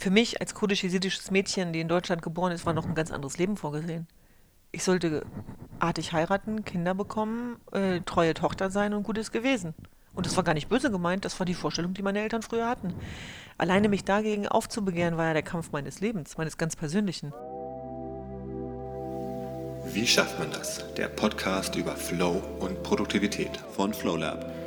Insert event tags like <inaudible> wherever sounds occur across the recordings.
Für mich als kurdisch-jesidisches Mädchen, die in Deutschland geboren ist, war noch ein ganz anderes Leben vorgesehen. Ich sollte artig heiraten, Kinder bekommen, äh, treue Tochter sein und Gutes gewesen. Und das war gar nicht böse gemeint, das war die Vorstellung, die meine Eltern früher hatten. Alleine mich dagegen aufzubegehren, war ja der Kampf meines Lebens, meines ganz persönlichen. Wie schafft man das? Der Podcast über Flow und Produktivität von FlowLab.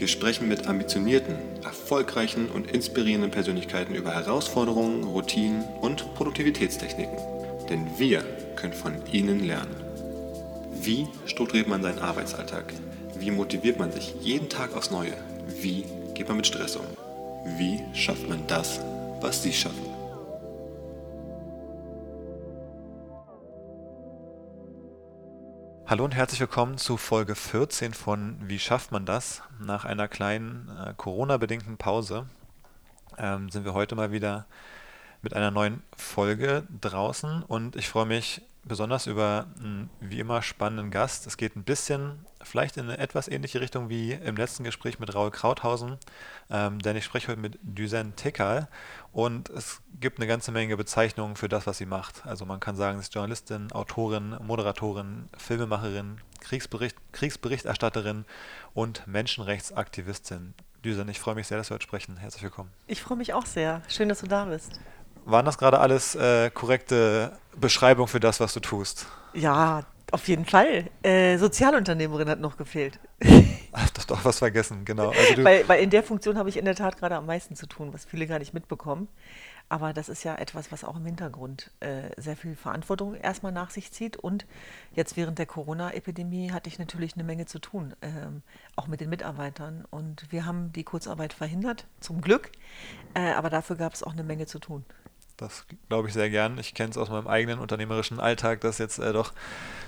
Wir sprechen mit ambitionierten, erfolgreichen und inspirierenden Persönlichkeiten über Herausforderungen, Routinen und Produktivitätstechniken. Denn wir können von ihnen lernen. Wie strukturiert man seinen Arbeitsalltag? Wie motiviert man sich jeden Tag aufs Neue? Wie geht man mit Stress um? Wie schafft man das, was sie schaffen? Hallo und herzlich willkommen zu Folge 14 von Wie schafft man das? Nach einer kleinen äh, Corona-bedingten Pause ähm, sind wir heute mal wieder mit einer neuen Folge draußen und ich freue mich besonders über einen wie immer spannenden Gast. Es geht ein bisschen vielleicht in eine etwas ähnliche Richtung wie im letzten Gespräch mit Raul Krauthausen, ähm, denn ich spreche heute mit Düsen Tekal und es gibt eine ganze Menge Bezeichnungen für das, was sie macht. Also man kann sagen, sie ist Journalistin, Autorin, Moderatorin, Filmemacherin, Kriegsbericht, Kriegsberichterstatterin und Menschenrechtsaktivistin. Düsen, ich freue mich sehr, dass wir heute sprechen. Herzlich willkommen. Ich freue mich auch sehr. Schön, dass du da bist. Waren das gerade alles äh, korrekte Beschreibung für das, was du tust? Ja, auf jeden Fall. Äh, Sozialunternehmerin hat noch gefehlt. <laughs> Ach, doch, doch was vergessen, genau. <laughs> Also weil, weil in der Funktion habe ich in der Tat gerade am meisten zu tun, was viele gar nicht mitbekommen. Aber das ist ja etwas, was auch im Hintergrund äh, sehr viel Verantwortung erstmal nach sich zieht. Und jetzt während der Corona-Epidemie hatte ich natürlich eine Menge zu tun, ähm, auch mit den Mitarbeitern. Und wir haben die Kurzarbeit verhindert, zum Glück. Äh, aber dafür gab es auch eine Menge zu tun. Das glaube ich sehr gern. Ich kenne es aus meinem eigenen unternehmerischen Alltag, dass jetzt äh, doch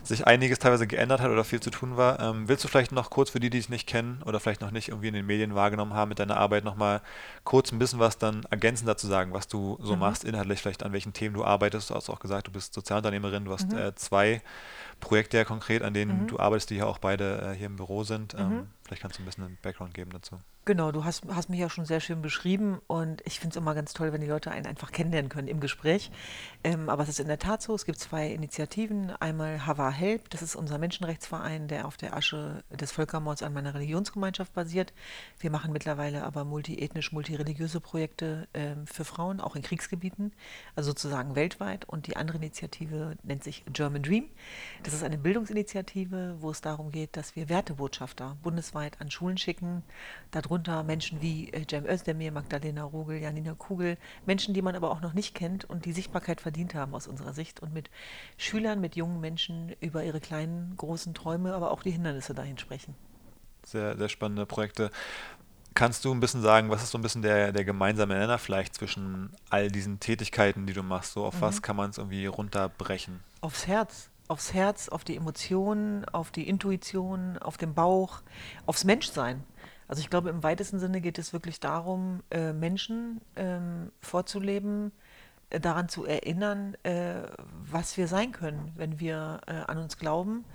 sich einiges teilweise geändert hat oder viel zu tun war. Ähm, willst du vielleicht noch kurz für die, die es nicht kennen oder vielleicht noch nicht irgendwie in den Medien wahrgenommen haben mit deiner Arbeit, nochmal kurz ein bisschen was dann ergänzend dazu sagen, was du so mhm. machst, inhaltlich vielleicht an welchen Themen du arbeitest. Du hast auch gesagt, du bist Sozialunternehmerin, du hast mhm. äh, zwei Projekte ja konkret, an denen mhm. du arbeitest, die ja auch beide äh, hier im Büro sind. Ähm, mhm. vielleicht kannst du ein bisschen einen Background geben dazu. Genau, du hast, hast mich ja schon sehr schön beschrieben und ich finde es immer ganz toll, wenn die Leute einen einfach kennenlernen können im Gespräch. Ähm, aber es ist in der Tat so, es gibt zwei Initiativen. Einmal Hava Help, das ist unser Menschenrechtsverein, der auf der Asche des Völkermords an meiner Religionsgemeinschaft basiert. Wir machen mittlerweile aber multiethnisch, multireligiöse Projekte ähm, für Frauen, auch in Kriegsgebieten, also sozusagen weltweit. Und die andere Initiative nennt sich German Dream. Das ist eine Bildungsinitiative, wo es darum geht, dass wir Wertebotschafter bundesweit an Schulen schicken. Darunter darunter Menschen wie äh, Cem Özdemir, Magdalena Rogel, Janina Kugel, Menschen, die man aber auch noch nicht kennt und die Sichtbarkeit verdient haben aus unserer Sicht und mit Schülern, mit jungen Menschen über ihre kleinen, großen Träume, aber auch die Hindernisse dahin sprechen. Sehr, sehr spannende Projekte. Kannst du ein bisschen sagen, was ist so ein bisschen der, der gemeinsame Nenner vielleicht zwischen all diesen Tätigkeiten, die du machst? So auf mhm. was kann man es irgendwie runterbrechen? Aufs Herz. Aufs Herz, auf die Emotionen, auf die Intuition, auf den Bauch, aufs Menschsein. Also ich glaube, im weitesten Sinne geht es wirklich darum, äh, Menschen ähm, vorzuleben, äh, daran zu erinnern, äh, was wir sein können, wenn wir äh, an uns glauben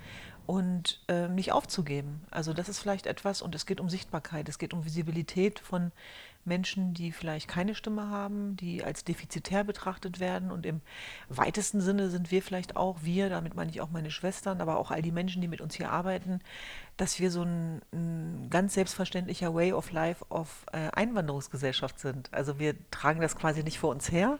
und äh, nicht aufzugeben. Also das ist vielleicht etwas, und es geht um Sichtbarkeit, es geht um Visibilität von Menschen, die vielleicht keine Stimme haben, die als defizitär betrachtet werden. Und im weitesten Sinne sind wir vielleicht auch, wir, damit meine ich auch meine Schwestern, aber auch all die Menschen, die mit uns hier arbeiten, dass wir so ein, ein ganz selbstverständlicher Way of Life of äh, Einwanderungsgesellschaft sind. Also wir tragen das quasi nicht vor uns her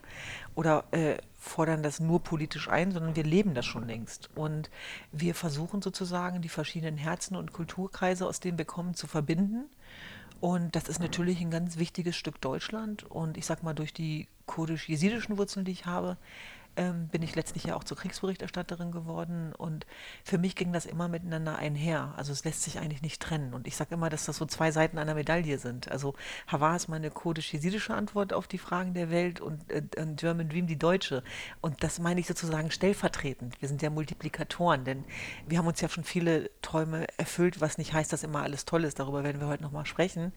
oder äh, fordern das nur politisch ein, sondern wir leben das schon längst. Und wir versuchen sozusagen die verschiedenen Herzen und Kulturkreise, aus denen wir kommen, zu verbinden und das ist natürlich ein ganz wichtiges Stück Deutschland. Und ich sag mal, durch die kurdisch-jesidischen Wurzeln, die ich habe, ähm, bin ich letztlich ja auch zur Kriegsberichterstatterin geworden und für mich ging das immer miteinander einher. Also es lässt sich eigentlich nicht trennen. Und ich sage immer, dass das so zwei Seiten einer Medaille sind. Also Havar ist meine kurdisch-jesidische Antwort auf die Fragen der Welt und äh, German Dream die deutsche. Und das meine ich sozusagen stellvertretend. Wir sind ja Multiplikatoren, denn wir haben uns ja schon viele Träume erfüllt, was nicht heißt, dass immer alles toll ist. Darüber werden wir heute nochmal sprechen.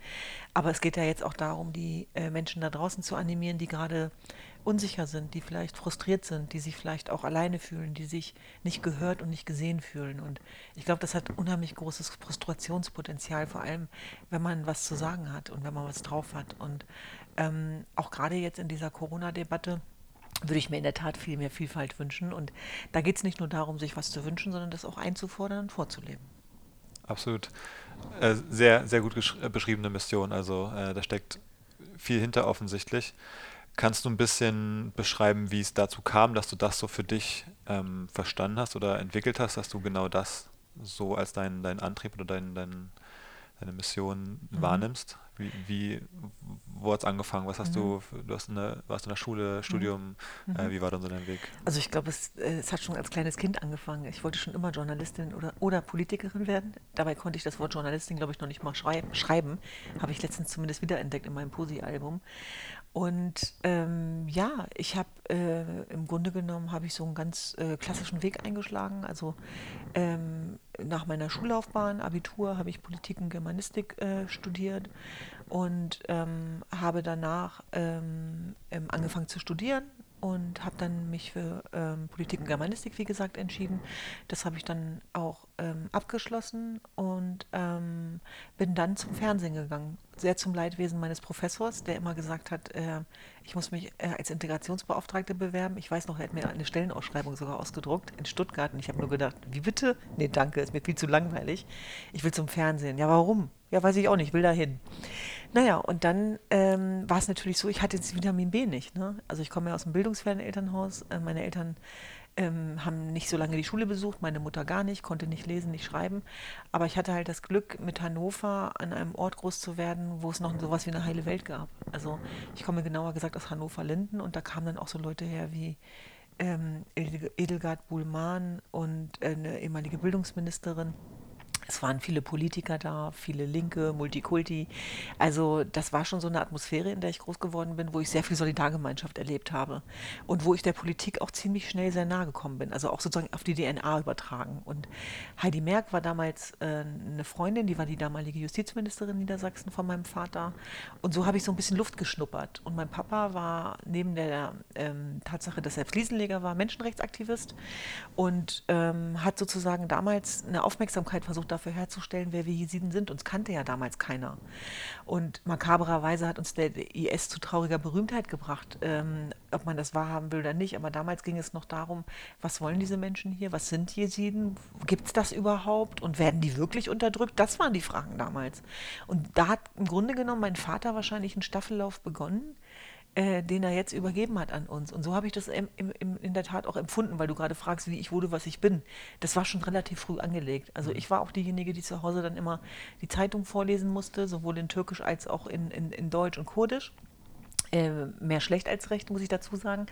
Aber es geht ja jetzt auch darum, die äh, Menschen da draußen zu animieren, die gerade unsicher sind, die vielleicht frustriert sind, die sich vielleicht auch alleine fühlen, die sich nicht gehört und nicht gesehen fühlen. Und ich glaube, das hat unheimlich großes Frustrationspotenzial, vor allem wenn man was zu sagen hat und wenn man was drauf hat. Und ähm, auch gerade jetzt in dieser Corona-Debatte würde ich mir in der Tat viel mehr Vielfalt wünschen. Und da geht es nicht nur darum, sich was zu wünschen, sondern das auch einzufordern und vorzuleben. Absolut. Äh, sehr, sehr gut äh, beschriebene Mission. Also äh, da steckt viel hinter offensichtlich. Kannst du ein bisschen beschreiben, wie es dazu kam, dass du das so für dich ähm, verstanden hast oder entwickelt hast, dass du genau das so als deinen dein Antrieb oder dein, dein, deine Mission mhm. wahrnimmst? Wie, wie wo hat es angefangen? Was hast mhm. du, du hast eine, warst in der Schule, mhm. Studium, mhm. äh, wie war dann so dein Weg? Also ich glaube, es, äh, es hat schon als kleines Kind angefangen. Ich wollte schon immer Journalistin oder, oder Politikerin werden. Dabei konnte ich das Wort Journalistin, glaube ich, noch nicht mal schreiben. schreiben. Habe ich letztens zumindest wiederentdeckt in meinem Posi-Album. Und ähm, ja, ich habe äh, im Grunde genommen habe ich so einen ganz äh, klassischen Weg eingeschlagen. Also ähm, nach meiner Schullaufbahn, Abitur, habe ich Politik und Germanistik äh, studiert und ähm, habe danach ähm, ähm, angefangen zu studieren und habe dann mich für ähm, Politik und Germanistik, wie gesagt, entschieden. Das habe ich dann auch ähm, abgeschlossen und ähm, bin dann zum Fernsehen gegangen. Sehr zum Leidwesen meines Professors, der immer gesagt hat, äh, ich muss mich äh, als Integrationsbeauftragte bewerben. Ich weiß noch, er hat mir eine Stellenausschreibung sogar ausgedruckt in Stuttgart und ich habe nur gedacht, wie bitte? Nee, danke, ist mir viel zu langweilig. Ich will zum Fernsehen. Ja, warum? Ja, weiß ich auch nicht, will dahin. Naja, und dann ähm, war es natürlich so, ich hatte jetzt Vitamin B nicht. Ne? Also ich komme ja aus einem bildungsfernen Elternhaus. Äh, meine Eltern ähm, haben nicht so lange die Schule besucht, meine Mutter gar nicht, konnte nicht lesen, nicht schreiben. Aber ich hatte halt das Glück, mit Hannover an einem Ort groß zu werden, wo es noch sowas wie eine heile Welt gab. Also ich komme genauer gesagt aus Hannover-Linden und da kamen dann auch so Leute her wie ähm, Edelgard Buhlmann und äh, eine ehemalige Bildungsministerin es waren viele Politiker da, viele Linke, Multikulti. Also das war schon so eine Atmosphäre, in der ich groß geworden bin, wo ich sehr viel Solidargemeinschaft erlebt habe und wo ich der Politik auch ziemlich schnell sehr nahe gekommen bin, also auch sozusagen auf die DNA übertragen. Und Heidi Merck war damals äh, eine Freundin, die war die damalige Justizministerin Niedersachsen von meinem Vater. Und so habe ich so ein bisschen Luft geschnuppert. Und mein Papa war neben der ähm, Tatsache, dass er Fliesenleger war, Menschenrechtsaktivist und ähm, hat sozusagen damals eine Aufmerksamkeit versucht, dafür herzustellen, wer wir Jesiden sind. Uns kannte ja damals keiner. Und makabrerweise hat uns der IS zu trauriger Berühmtheit gebracht, ähm, ob man das wahrhaben will oder nicht. Aber damals ging es noch darum, was wollen diese Menschen hier? Was sind Jesiden? Gibt es das überhaupt? Und werden die wirklich unterdrückt? Das waren die Fragen damals. Und da hat im Grunde genommen mein Vater wahrscheinlich einen Staffellauf begonnen äh, den er jetzt übergeben hat an uns. Und so habe ich das im, im, in der Tat auch empfunden, weil du gerade fragst, wie ich wurde, was ich bin. Das war schon relativ früh angelegt. Also ich war auch diejenige, die zu Hause dann immer die Zeitung vorlesen musste, sowohl in Türkisch als auch in, in, in Deutsch und Kurdisch. Äh, mehr schlecht als recht, muss ich dazu sagen.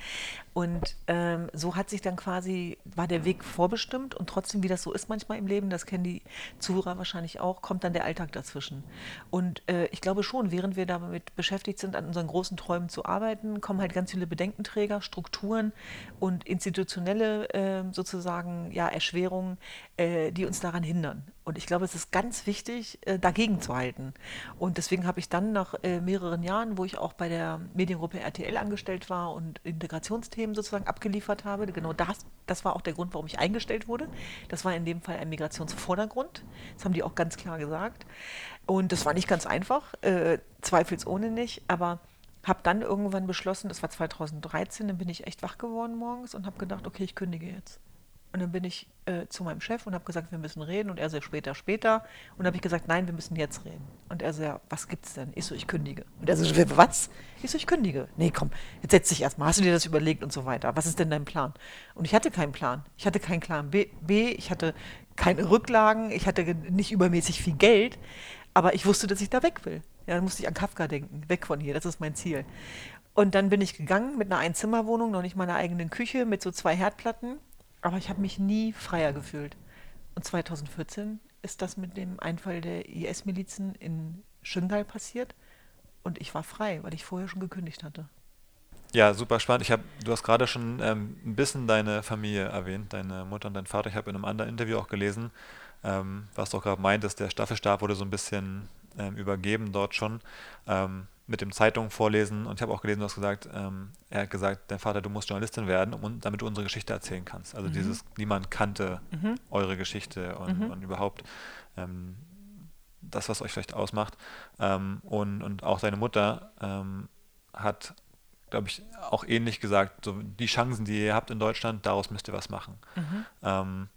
Und ähm, so hat sich dann quasi, war der Weg vorbestimmt und trotzdem, wie das so ist manchmal im Leben, das kennen die Zuhörer wahrscheinlich auch, kommt dann der Alltag dazwischen. Und äh, ich glaube schon, während wir damit beschäftigt sind, an unseren großen Träumen zu arbeiten, kommen halt ganz viele Bedenkenträger, Strukturen und institutionelle äh, sozusagen ja, Erschwerungen, äh, die uns daran hindern. Und ich glaube, es ist ganz wichtig, äh, dagegen zu halten. Und deswegen habe ich dann nach äh, mehreren Jahren, wo ich auch bei der Mediengruppe RTL angestellt war und Integrationsthemen sozusagen abgeliefert habe, genau das, das war auch der Grund, warum ich eingestellt wurde. Das war in dem Fall ein Migrationsvordergrund. Das haben die auch ganz klar gesagt. Und das war nicht ganz einfach, äh, zweifelsohne nicht, aber habe dann irgendwann beschlossen, das war 2013, dann bin ich echt wach geworden morgens und habe gedacht, okay, ich kündige jetzt. Und dann bin ich äh, zu meinem Chef und habe gesagt, wir müssen reden. Und er so, später, später. Und habe ich gesagt, nein, wir müssen jetzt reden. Und er so, ja, was gibt's denn? Ich so, ich kündige. Und er so, was? Ich so, ich kündige. Nee, komm, jetzt setz dich erstmal. Hast du dir das überlegt und so weiter? Was ist denn dein Plan? Und ich hatte keinen Plan. Ich hatte keinen Plan B, B ich hatte keine Rücklagen, ich hatte nicht übermäßig viel Geld. Aber ich wusste, dass ich da weg will. Ja, dann musste ich an Kafka denken. Weg von hier, das ist mein Ziel. Und dann bin ich gegangen mit einer Einzimmerwohnung, noch nicht meiner eigenen Küche, mit so zwei Herdplatten aber ich habe mich nie freier gefühlt. Und 2014 ist das mit dem Einfall der IS-Milizen in Schöngal passiert. Und ich war frei, weil ich vorher schon gekündigt hatte. Ja, super spannend. Ich hab, du hast gerade schon ähm, ein bisschen deine Familie erwähnt, deine Mutter und dein Vater. Ich habe in einem anderen Interview auch gelesen, ähm, was du auch gerade meintest, der Staffelstab wurde so ein bisschen ähm, übergeben dort schon. Ähm, mit dem Zeitungen vorlesen und ich habe auch gelesen, du hast gesagt, ähm, er hat gesagt, dein Vater, du musst Journalistin werden, um, damit du unsere Geschichte erzählen kannst. Also mhm. dieses, niemand kannte mhm. eure Geschichte und, mhm. und überhaupt ähm, das, was euch vielleicht ausmacht. Ähm, und, und auch deine Mutter ähm, hat, glaube ich, auch ähnlich gesagt, so die Chancen, die ihr habt in Deutschland, daraus müsst ihr was machen. Mhm. Ähm,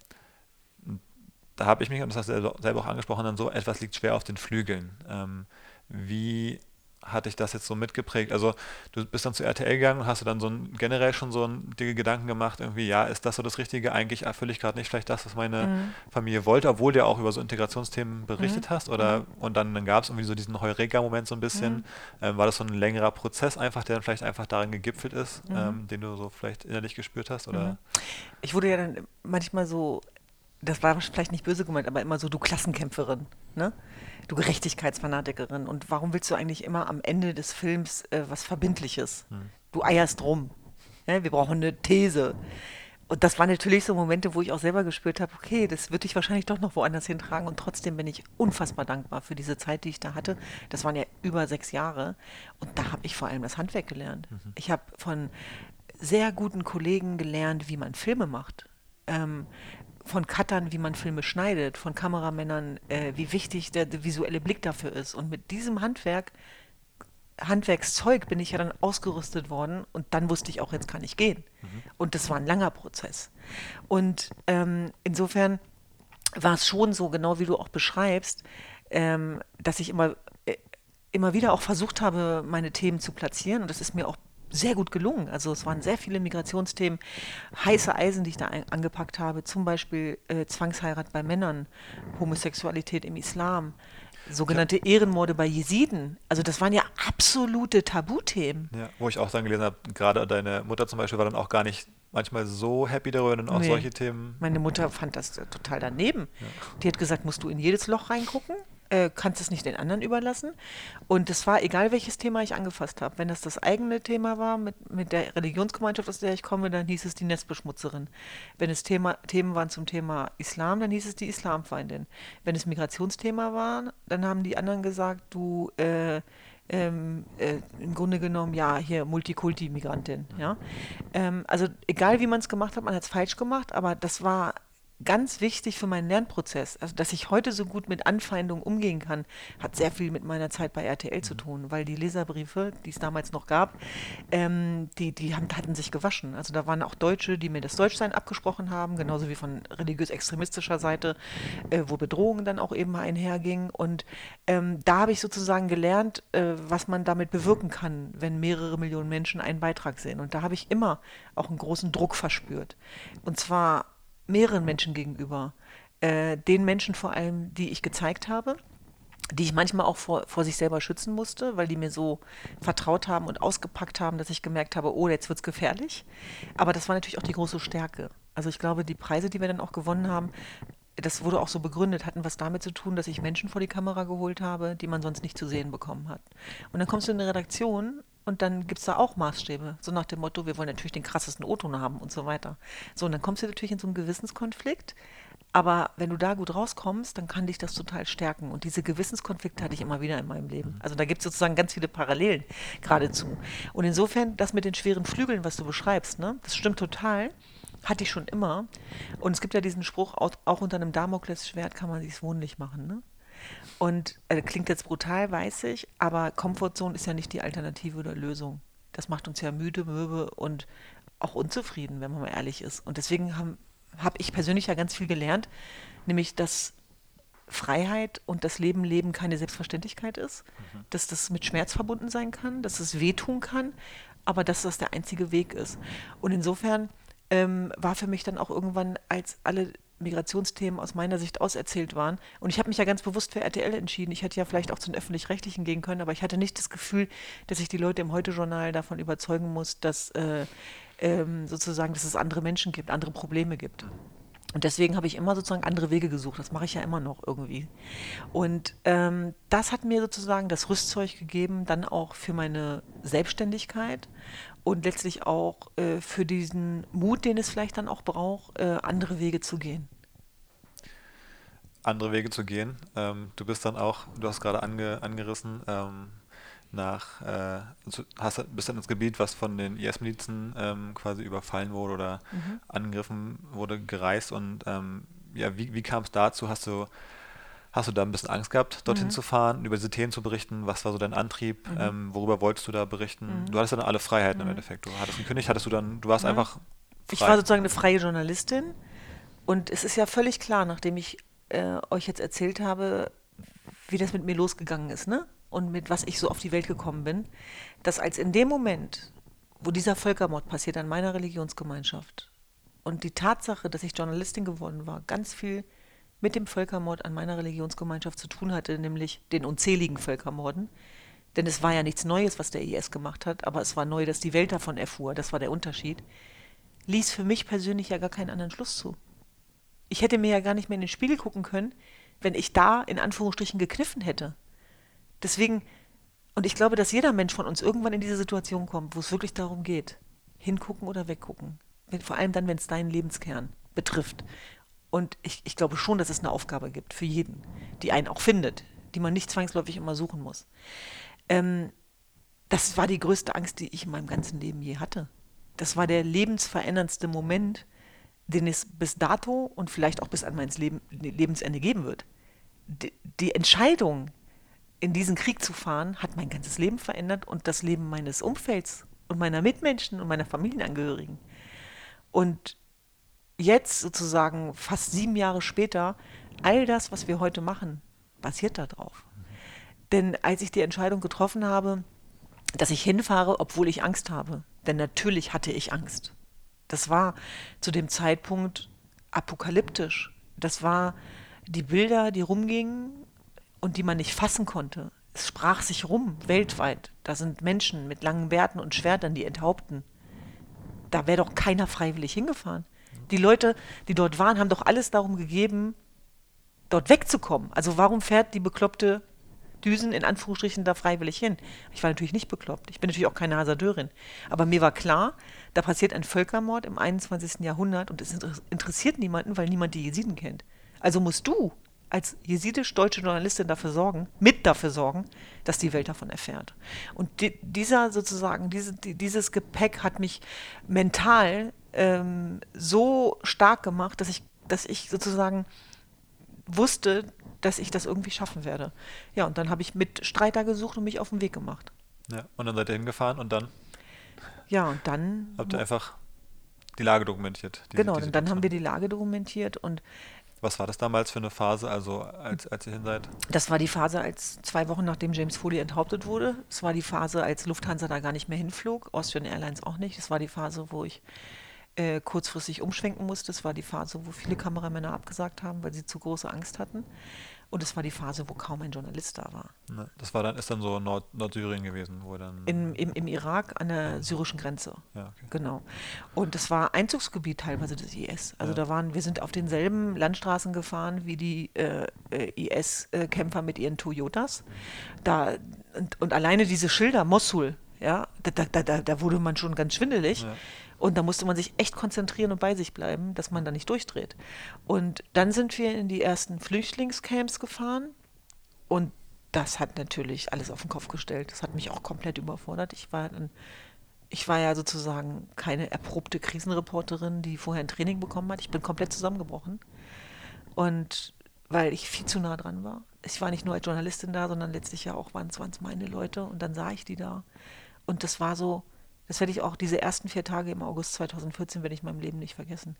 da habe ich mich, und das hast du selber auch angesprochen, dann so etwas liegt schwer auf den Flügeln. Ähm, wie hat dich das jetzt so mitgeprägt? Also du bist dann zu RTL gegangen und hast du dann so ein, generell schon so ein dicke Gedanken gemacht, irgendwie, ja, ist das so das Richtige? Eigentlich erfülle ich gerade nicht vielleicht das, was meine mhm. Familie wollte, obwohl du ja auch über so Integrationsthemen berichtet mhm. hast. Oder mhm. und dann, dann gab es irgendwie so diesen Heureka-Moment so ein bisschen. Mhm. Ähm, war das so ein längerer Prozess einfach, der dann vielleicht einfach darin gegipfelt ist, mhm. ähm, den du so vielleicht innerlich gespürt hast? Oder? Mhm. Ich wurde ja dann manchmal so das war vielleicht nicht böse gemeint, aber immer so, du Klassenkämpferin, ne? Du Gerechtigkeitsfanatikerin. Und warum willst du eigentlich immer am Ende des Films äh, was Verbindliches? Hm. Du eierst rum. Ne? Wir brauchen eine These. Und das waren natürlich so Momente, wo ich auch selber gespürt habe, okay, das würde ich wahrscheinlich doch noch woanders hintragen. Und trotzdem bin ich unfassbar dankbar für diese Zeit, die ich da hatte. Das waren ja über sechs Jahre. Und da habe ich vor allem das Handwerk gelernt. Mhm. Ich habe von sehr guten Kollegen gelernt, wie man Filme macht. Ähm, von Cuttern, wie man Filme schneidet, von Kameramännern, äh, wie wichtig der, der, visuelle Blick dafür ist. Und mit diesem Handwerk, Handwerkszeug bin ich ja dann ausgerüstet worden und dann wusste ich auch, jetzt kann ich gehen. Mhm. Und das war ein langer Prozess. Und ähm, insofern war es schon so, genau wie du auch beschreibst, ähm, dass ich immer, äh, immer wieder auch versucht habe, meine Themen zu platzieren. Und das ist mir auch sehr gut gelungen. Also es waren sehr viele Migrationsthemen, heiße Eisen, die ich da ein, angepackt habe, zum Beispiel äh, Zwangsheirat bei Männern, Homosexualität im Islam, sogenannte ja. Ehrenmorde bei Jesiden. Also das waren ja absolute Tabuthemen. Ja, wo ich auch dann gelesen habe, gerade deine Mutter zum Beispiel war dann auch gar nicht manchmal so happy darüber und auch nee. solche Themen. Meine Mutter fand das total daneben. Ja. Die hat gesagt, musst du in jedes Loch reingucken? Äh, kannst es nicht den anderen überlassen. Und es war egal, welches Thema ich angefasst habe. Wenn das das eigene Thema war mit, mit der Religionsgemeinschaft, aus der ich komme, dann hieß es die Netzbeschmutzerin. Wenn es Thema, Themen waren zum Thema Islam, dann hieß es die Islamfeindin. Wenn es Migrationsthema war, dann haben die anderen gesagt, du äh, ähm, äh, im Grunde genommen, ja, hier Multikulti-Migrantin. Ja? Ähm, also egal, wie man es gemacht hat, man hat es falsch gemacht, aber das war ganz wichtig für meinen Lernprozess. Also, dass ich heute so gut mit Anfeindungen umgehen kann, hat sehr viel mit meiner Zeit bei RTL zu mhm. tun, weil die Leserbriefe, die es damals noch gab, ähm, die, die haben, hatten sich gewaschen. Also da waren auch Deutsche, die mir das Deutschsein abgesprochen haben, genauso wie von religiös-extremistischer Seite, äh, wo Bedrohungen dann auch eben einhergingen. Und ähm, da habe ich sozusagen gelernt, äh, was man damit bewirken kann, wenn mehrere Millionen Menschen einen Beitrag sehen. Und da habe ich immer auch einen großen Druck verspürt. Und zwar mehreren Menschen gegenüber. Äh, den Menschen vor allem, die ich gezeigt habe, die ich manchmal auch vor, vor sich selber schützen musste, weil die mir so vertraut haben und ausgepackt haben, dass ich gemerkt habe, oh, jetzt wird es gefährlich. Aber das war natürlich auch die große Stärke. Also ich glaube, die Preise, die wir dann auch gewonnen haben, das wurde auch so begründet, hatten was damit zu tun, dass ich Menschen vor die Kamera geholt habe, die man sonst nicht zu sehen bekommen hat. Und dann kommst du in eine Redaktion und dann gibt es da auch Maßstäbe, so nach dem Motto, wir wollen natürlich den krassesten O-Ton haben und so weiter. So, und dann kommst du natürlich in so einen Gewissenskonflikt, aber wenn du da gut rauskommst, dann kann dich das total stärken. Und diese Gewissenskonflikte hatte ich immer wieder in meinem Leben. Also da gibt es sozusagen ganz viele Parallelen geradezu. Und insofern, das mit den schweren Flügeln, was du beschreibst, ne, das stimmt total. Hatte ich schon immer. Und es gibt ja diesen Spruch, auch unter einem Damoklesschwert kann man sich's wohnlich machen. Ne? Und äh, klingt jetzt brutal, weiß ich, aber Komfortzone ist ja nicht die Alternative oder Lösung. Das macht uns ja müde, mürbe und auch unzufrieden, wenn man mal ehrlich ist. Und deswegen habe hab ich persönlich ja ganz viel gelernt, nämlich dass Freiheit und das Leben leben keine Selbstverständlichkeit ist, mhm. dass das mit Schmerz verbunden sein kann, dass es wehtun kann, aber dass das der einzige Weg ist. Und insofern ähm, war für mich dann auch irgendwann, als alle Migrationsthemen aus meiner Sicht auserzählt waren. Und ich habe mich ja ganz bewusst für RTL entschieden. Ich hätte ja vielleicht auch zu den Öffentlich-Rechtlichen gehen können, aber ich hatte nicht das Gefühl, dass ich die Leute im Heute-Journal davon überzeugen muss, dass äh, ähm, sozusagen, dass es andere Menschen gibt, andere Probleme gibt. Und deswegen habe ich immer sozusagen andere Wege gesucht. Das mache ich ja immer noch irgendwie. Und ähm, das hat mir sozusagen das Rüstzeug gegeben, dann auch für meine Selbstständigkeit und letztlich auch äh, für diesen Mut, den es vielleicht dann auch braucht, äh, andere Wege zu gehen. andere Wege zu gehen. Ähm, du bist dann auch, du hast gerade ange, angerissen, ähm, nach, äh, hast, bist dann ins Gebiet, was von den IS-Milizen ähm, quasi überfallen wurde oder mhm. angegriffen wurde, gereist und ähm, ja, wie, wie kam es dazu? Hast du, hast du da ein bisschen Angst gehabt, dorthin mhm. zu fahren, über diese Themen zu berichten? Was war so dein Antrieb? Mhm. Ähm, worüber wolltest du da berichten? Mhm. Du hattest dann alle Freiheiten im mhm. Endeffekt. Du hattest gekündigt, hattest du dann, du warst einfach frei. Ich war sozusagen eine freie Journalistin und es ist ja völlig klar, nachdem ich äh, euch jetzt erzählt habe, wie das mit mir losgegangen ist, ne? Und mit was ich so auf die Welt gekommen bin, dass als in dem Moment, wo dieser Völkermord passiert an meiner Religionsgemeinschaft und die Tatsache, dass ich Journalistin geworden war, ganz viel mit dem Völkermord an meiner Religionsgemeinschaft zu tun hatte, nämlich den unzähligen Völkermorden. Denn es war ja nichts Neues, was der IS gemacht hat, aber es war neu, dass die Welt davon erfuhr. Das war der Unterschied. Ließ für mich persönlich ja gar keinen anderen Schluss zu ich hätte mir ja gar nicht mehr in den Spiegel gucken können, wenn ich da in Anführungsstrichen gekniffen hätte. Deswegen, und ich glaube, dass jeder Mensch von uns irgendwann in diese Situation kommt, wo es wirklich darum geht, hingucken oder weggucken. Vor allem dann, wenn es deinen Lebenskern betrifft. Und ich, ich glaube schon, dass es eine Aufgabe gibt für jeden, die einen auch findet, die man nicht zwangsläufig immer suchen muss. Ähm, das war die größte Angst, die ich in meinem ganzen Leben je hatte. Das war der lebensveränderndste Moment, den es bis dato und vielleicht auch bis an mein Leben, Lebensende geben wird. Die, die Entscheidung, in diesen Krieg zu fahren, hat mein ganzes Leben verändert und das Leben meines Umfelds und meiner Mitmenschen und meiner Familienangehörigen. Und jetzt sozusagen fast sieben Jahre später, all das, was wir heute machen, basiert darauf. Denn als ich die Entscheidung getroffen habe, dass ich hinfahre, obwohl ich Angst habe, denn natürlich hatte ich Angst. Das war zu dem Zeitpunkt apokalyptisch. Das war die Bilder, die rumgingen und die man nicht fassen konnte. Es sprach sich rum, weltweit. Da sind Menschen mit langen Bärten und Schwertern, die enthaupten. Da wäre doch keiner freiwillig hingefahren. Die Leute, die dort waren, haben doch alles darum gegeben, dort wegzukommen. Also warum fährt die bekloppte Düsen in Anführungsstrichen da freiwillig hin. Ich war natürlich nicht bekloppt. Ich bin natürlich auch keine Hasardeurin. Aber mir war klar, da passiert ein Völkermord im 21. Jahrhundert und es interessiert niemanden, weil niemand die Jesiden kennt. Also musst du als jesidisch-deutsche Journalistin dafür sorgen, mit dafür sorgen, dass die Welt davon erfährt. Und die, dieser sozusagen, diese, die, dieses Gepäck hat mich mental ähm, so stark gemacht, dass ich, dass ich sozusagen wusste, dass ich das irgendwie schaffen werde. Ja, und dann habe ich mit Streiter gesucht und mich auf den Weg gemacht. Ja, und dann seid ihr hingefahren und dann? Ja, und dann. Habt ihr einfach die Lage dokumentiert? Die, genau, und dann haben wir die Lage dokumentiert und. Was war das damals für eine Phase, also als, als ihr hin seid? Das war die Phase, als zwei Wochen nachdem James Foley enthauptet wurde. Es war die Phase, als Lufthansa da gar nicht mehr hinflog, Austrian Airlines auch nicht. Es war die Phase, wo ich äh, kurzfristig umschwenken musste. Das war die Phase, wo viele Kameramänner abgesagt haben, weil sie zu große Angst hatten. Und es war die Phase, wo kaum ein Journalist da war. Ne, das war dann, ist dann so Nord Nordsyrien gewesen, wo dann. In, im, Im Irak an der syrischen Grenze. Ja, okay. Genau. Und das war Einzugsgebiet teilweise des IS. Also ja. da waren, wir sind auf denselben Landstraßen gefahren wie die äh, äh IS-Kämpfer mit ihren Toyotas. Da, und, und alleine diese Schilder, Mosul, ja, da, da, da, da wurde man schon ganz schwindelig. Ja. Und da musste man sich echt konzentrieren und bei sich bleiben, dass man da nicht durchdreht. Und dann sind wir in die ersten Flüchtlingscamps gefahren und das hat natürlich alles auf den Kopf gestellt. Das hat mich auch komplett überfordert. Ich war dann, ich war ja sozusagen keine erprobte Krisenreporterin, die vorher ein Training bekommen hat. Ich bin komplett zusammengebrochen. Und weil ich viel zu nah dran war. Ich war nicht nur als Journalistin da, sondern letztlich ja auch waren es meine Leute und dann sah ich die da. Und das war so, das werde ich auch diese ersten vier Tage im August 2014 werde ich in meinem Leben nicht vergessen,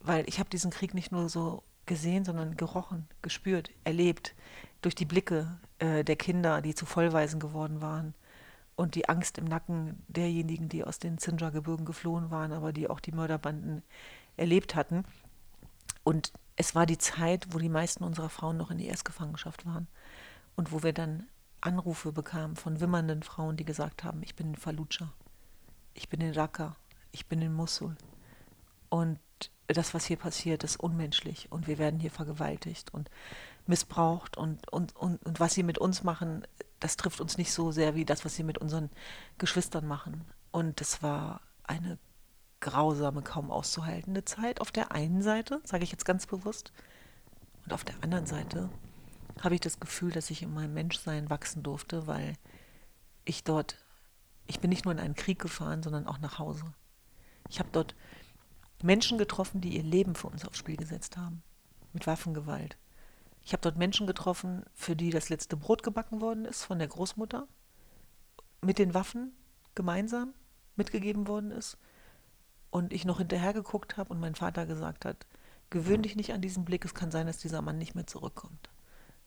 weil ich habe diesen Krieg nicht nur so gesehen, sondern gerochen, gespürt, erlebt durch die Blicke äh, der Kinder, die zu Vollweisen geworden waren und die Angst im Nacken derjenigen, die aus den Zinja-Gebirgen geflohen waren, aber die auch die Mörderbanden erlebt hatten. Und es war die Zeit, wo die meisten unserer Frauen noch in die Erstgefangenschaft waren und wo wir dann Anrufe bekamen von wimmernden Frauen, die gesagt haben, ich bin in Fallujah ich bin in Raqqa, ich bin in Mosul. Und das, was hier passiert, ist unmenschlich und wir werden hier vergewaltigt und missbraucht und, und, und, und was sie mit uns machen, das trifft uns nicht so sehr wie das, was sie mit unseren Geschwistern machen. Und es war eine grausame, kaum auszuhaltende Zeit auf der einen Seite, sage ich jetzt ganz bewusst. Und auf der anderen Seite habe ich das Gefühl, dass ich in meinem Menschsein wachsen durfte, weil ich dort, ich bin nicht nur in einen Krieg gefahren, sondern auch nach Hause. Ich habe dort Menschen getroffen, die ihr Leben für uns aufs Spiel gesetzt haben, mit Waffengewalt. Ich habe dort Menschen getroffen, für die das letzte Brot gebacken worden ist von der Großmutter, mit den Waffen gemeinsam mitgegeben worden ist und ich noch hinterher geguckt habe und mein Vater gesagt hat, gewöhn dich nicht an diesen Blick, es kann sein, dass dieser Mann nicht mehr zurückkommt.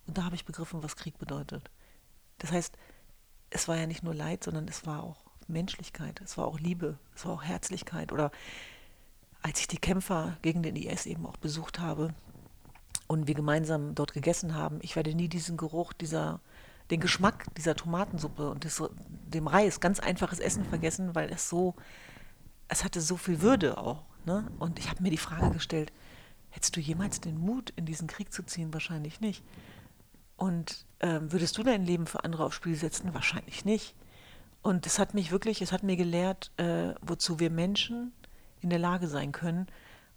Und da habe ich begriffen, was Krieg bedeutet. Das heißt, es war ja nicht nur Leid, sondern es war auch Menschlichkeit, es war auch Liebe, es war auch Herzlichkeit. Oder als ich die Kämpfer gegen den IS eben auch besucht habe und wir gemeinsam dort gegessen haben, ich werde nie diesen Geruch, dieser, den Geschmack dieser Tomatensuppe und des, dem Reis, ganz einfaches Essen vergessen, weil es so, es hatte so viel Würde auch. Ne? Und ich habe mir die Frage gestellt, hättest du jemals den Mut, in diesen Krieg zu ziehen? Wahrscheinlich nicht. Und ähm, würdest du dein Leben für andere aufs Spiel setzen? Wahrscheinlich nicht. Und es hat mich wirklich, es hat mir gelehrt, äh, wozu wir Menschen in der Lage sein können.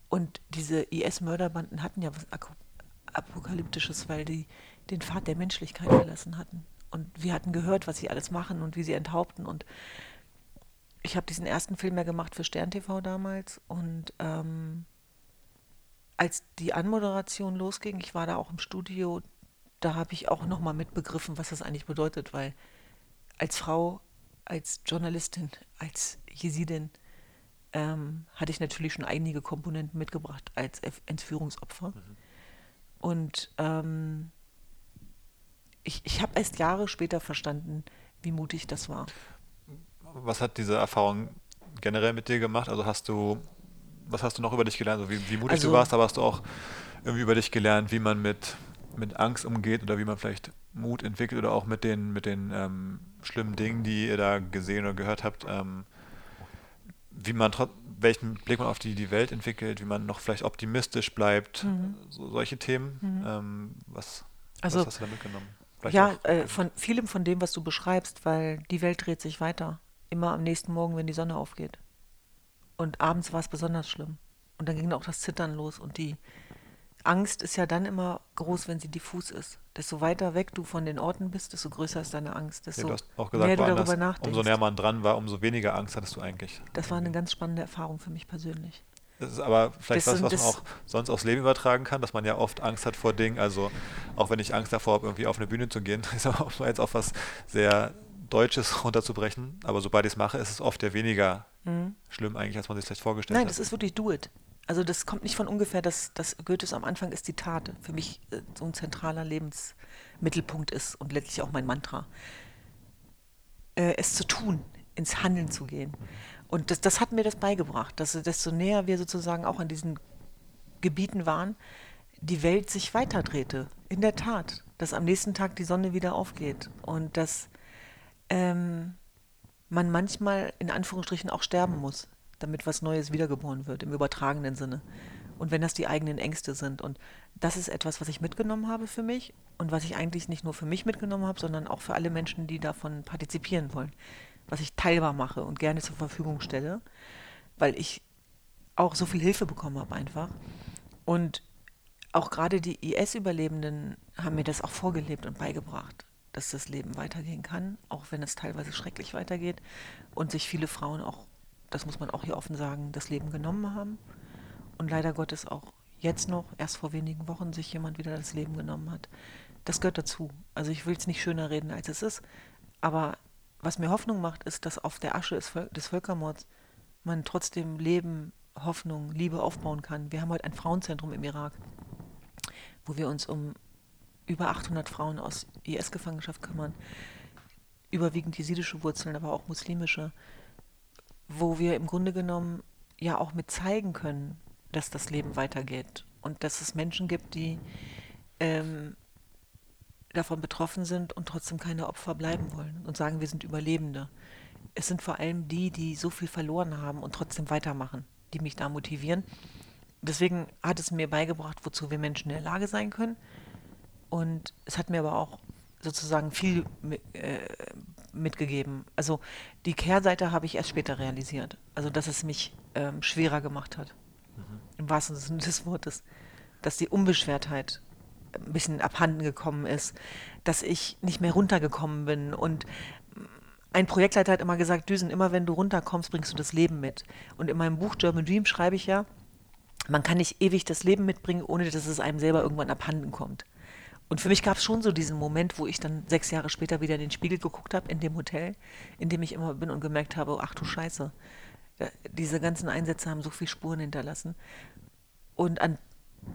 Und diese IS-Mörderbanden hatten ja was Apokalyptisches, weil die den Pfad der Menschlichkeit verlassen hatten. Und wir hatten gehört, was sie alles machen und wie sie enthaupten. Und ich habe diesen ersten Film ja gemacht für Stern TV damals. Und ähm, als die Anmoderation losging, ich war da auch im Studio, da habe ich auch nochmal mitbegriffen, was das eigentlich bedeutet, weil als Frau, als Journalistin, als Jesidin ähm, hatte ich natürlich schon einige Komponenten mitgebracht als Entführungsopfer. Mhm. Und ähm, ich, ich habe erst Jahre später verstanden, wie mutig das war. Was hat diese Erfahrung generell mit dir gemacht? Also hast du, was hast du noch über dich gelernt? Also wie, wie mutig also, du warst, aber hast du auch irgendwie über dich gelernt, wie man mit mit Angst umgeht oder wie man vielleicht Mut entwickelt oder auch mit den, mit den ähm, schlimmen Dingen, die ihr da gesehen oder gehört habt, ähm, wie man welchen Blick man auf die, die Welt entwickelt, wie man noch vielleicht optimistisch bleibt, mhm. so, solche Themen. Mhm. Ähm, was, also, was hast du da mitgenommen? Vielleicht ja, äh, von vielem von dem, was du beschreibst, weil die Welt dreht sich weiter. Immer am nächsten Morgen, wenn die Sonne aufgeht. Und abends war es besonders schlimm. Und dann ging auch das Zittern los und die, Angst ist ja dann immer groß, wenn sie diffus ist. Desto weiter weg du von den Orten bist, desto größer ist deine Angst. Desto ja, du hast auch gesagt, mehr du darüber nachdenkst. Umso näher man dran war, umso weniger Angst hattest du eigentlich. Das war eine ganz spannende Erfahrung für mich persönlich. Das ist aber vielleicht das, was, was man auch sonst aufs Leben übertragen kann, dass man ja oft Angst hat vor Dingen. Also auch wenn ich Angst davor habe, irgendwie auf eine Bühne zu gehen, <laughs> ist aber jetzt auch was sehr Deutsches runterzubrechen. Aber sobald ich es mache, ist es oft ja weniger mhm. schlimm eigentlich, als man sich vielleicht vorgestellt Nein, hat. Nein, das ist wirklich do it. Also das kommt nicht von ungefähr, dass, dass Goethes am Anfang ist die Tat für mich äh, so ein zentraler Lebensmittelpunkt ist und letztlich auch mein Mantra. Äh, es zu tun, ins Handeln zu gehen. Und das, das hat mir das beigebracht, dass desto näher wir sozusagen auch an diesen Gebieten waren, die Welt sich weiterdrehte. In der Tat, dass am nächsten Tag die Sonne wieder aufgeht und dass ähm, man manchmal in Anführungsstrichen auch sterben muss damit was Neues wiedergeboren wird, im übertragenen Sinne. Und wenn das die eigenen Ängste sind. Und das ist etwas, was ich mitgenommen habe für mich und was ich eigentlich nicht nur für mich mitgenommen habe, sondern auch für alle Menschen, die davon partizipieren wollen. Was ich teilbar mache und gerne zur Verfügung stelle, weil ich auch so viel Hilfe bekommen habe einfach. Und auch gerade die IS-Überlebenden haben mir das auch vorgelebt und beigebracht, dass das Leben weitergehen kann, auch wenn es teilweise schrecklich weitergeht und sich viele Frauen auch das muss man auch hier offen sagen, das Leben genommen haben. Und leider Gottes auch jetzt noch, erst vor wenigen Wochen, sich jemand wieder das Leben genommen hat. Das gehört dazu. Also ich will es nicht schöner reden, als es ist. Aber was mir Hoffnung macht, ist, dass auf der Asche des Völkermords man trotzdem Leben, Hoffnung, Liebe aufbauen kann. Wir haben heute ein Frauenzentrum im Irak, wo wir uns um über 800 Frauen aus IS-Gefangenschaft kümmern. Überwiegend jesidische Wurzeln, aber auch muslimische wo wir im Grunde genommen ja auch mit zeigen können, dass das Leben weitergeht und dass es Menschen gibt, die ähm, davon betroffen sind und trotzdem keine Opfer bleiben wollen und sagen, wir sind Überlebende. Es sind vor allem die, die so viel verloren haben und trotzdem weitermachen, die mich da motivieren. Deswegen hat es mir beigebracht, wozu wir Menschen in der Lage sein können. Und es hat mir aber auch sozusagen viel äh, mitgegeben. Also die Kehrseite habe ich erst später realisiert. Also dass es mich ähm, schwerer gemacht hat. Mhm. Im wahrsten Sinne des Wortes. Dass die Unbeschwertheit ein bisschen abhanden gekommen ist, dass ich nicht mehr runtergekommen bin. Und ein Projektleiter hat immer gesagt, Düsen, immer wenn du runterkommst, bringst du das Leben mit. Und in meinem Buch German Dream schreibe ich ja, man kann nicht ewig das Leben mitbringen, ohne dass es einem selber irgendwann abhanden kommt. Und für mich gab es schon so diesen Moment, wo ich dann sechs Jahre später wieder in den Spiegel geguckt habe, in dem Hotel, in dem ich immer bin und gemerkt habe, ach du Scheiße, diese ganzen Einsätze haben so viel Spuren hinterlassen. Und an,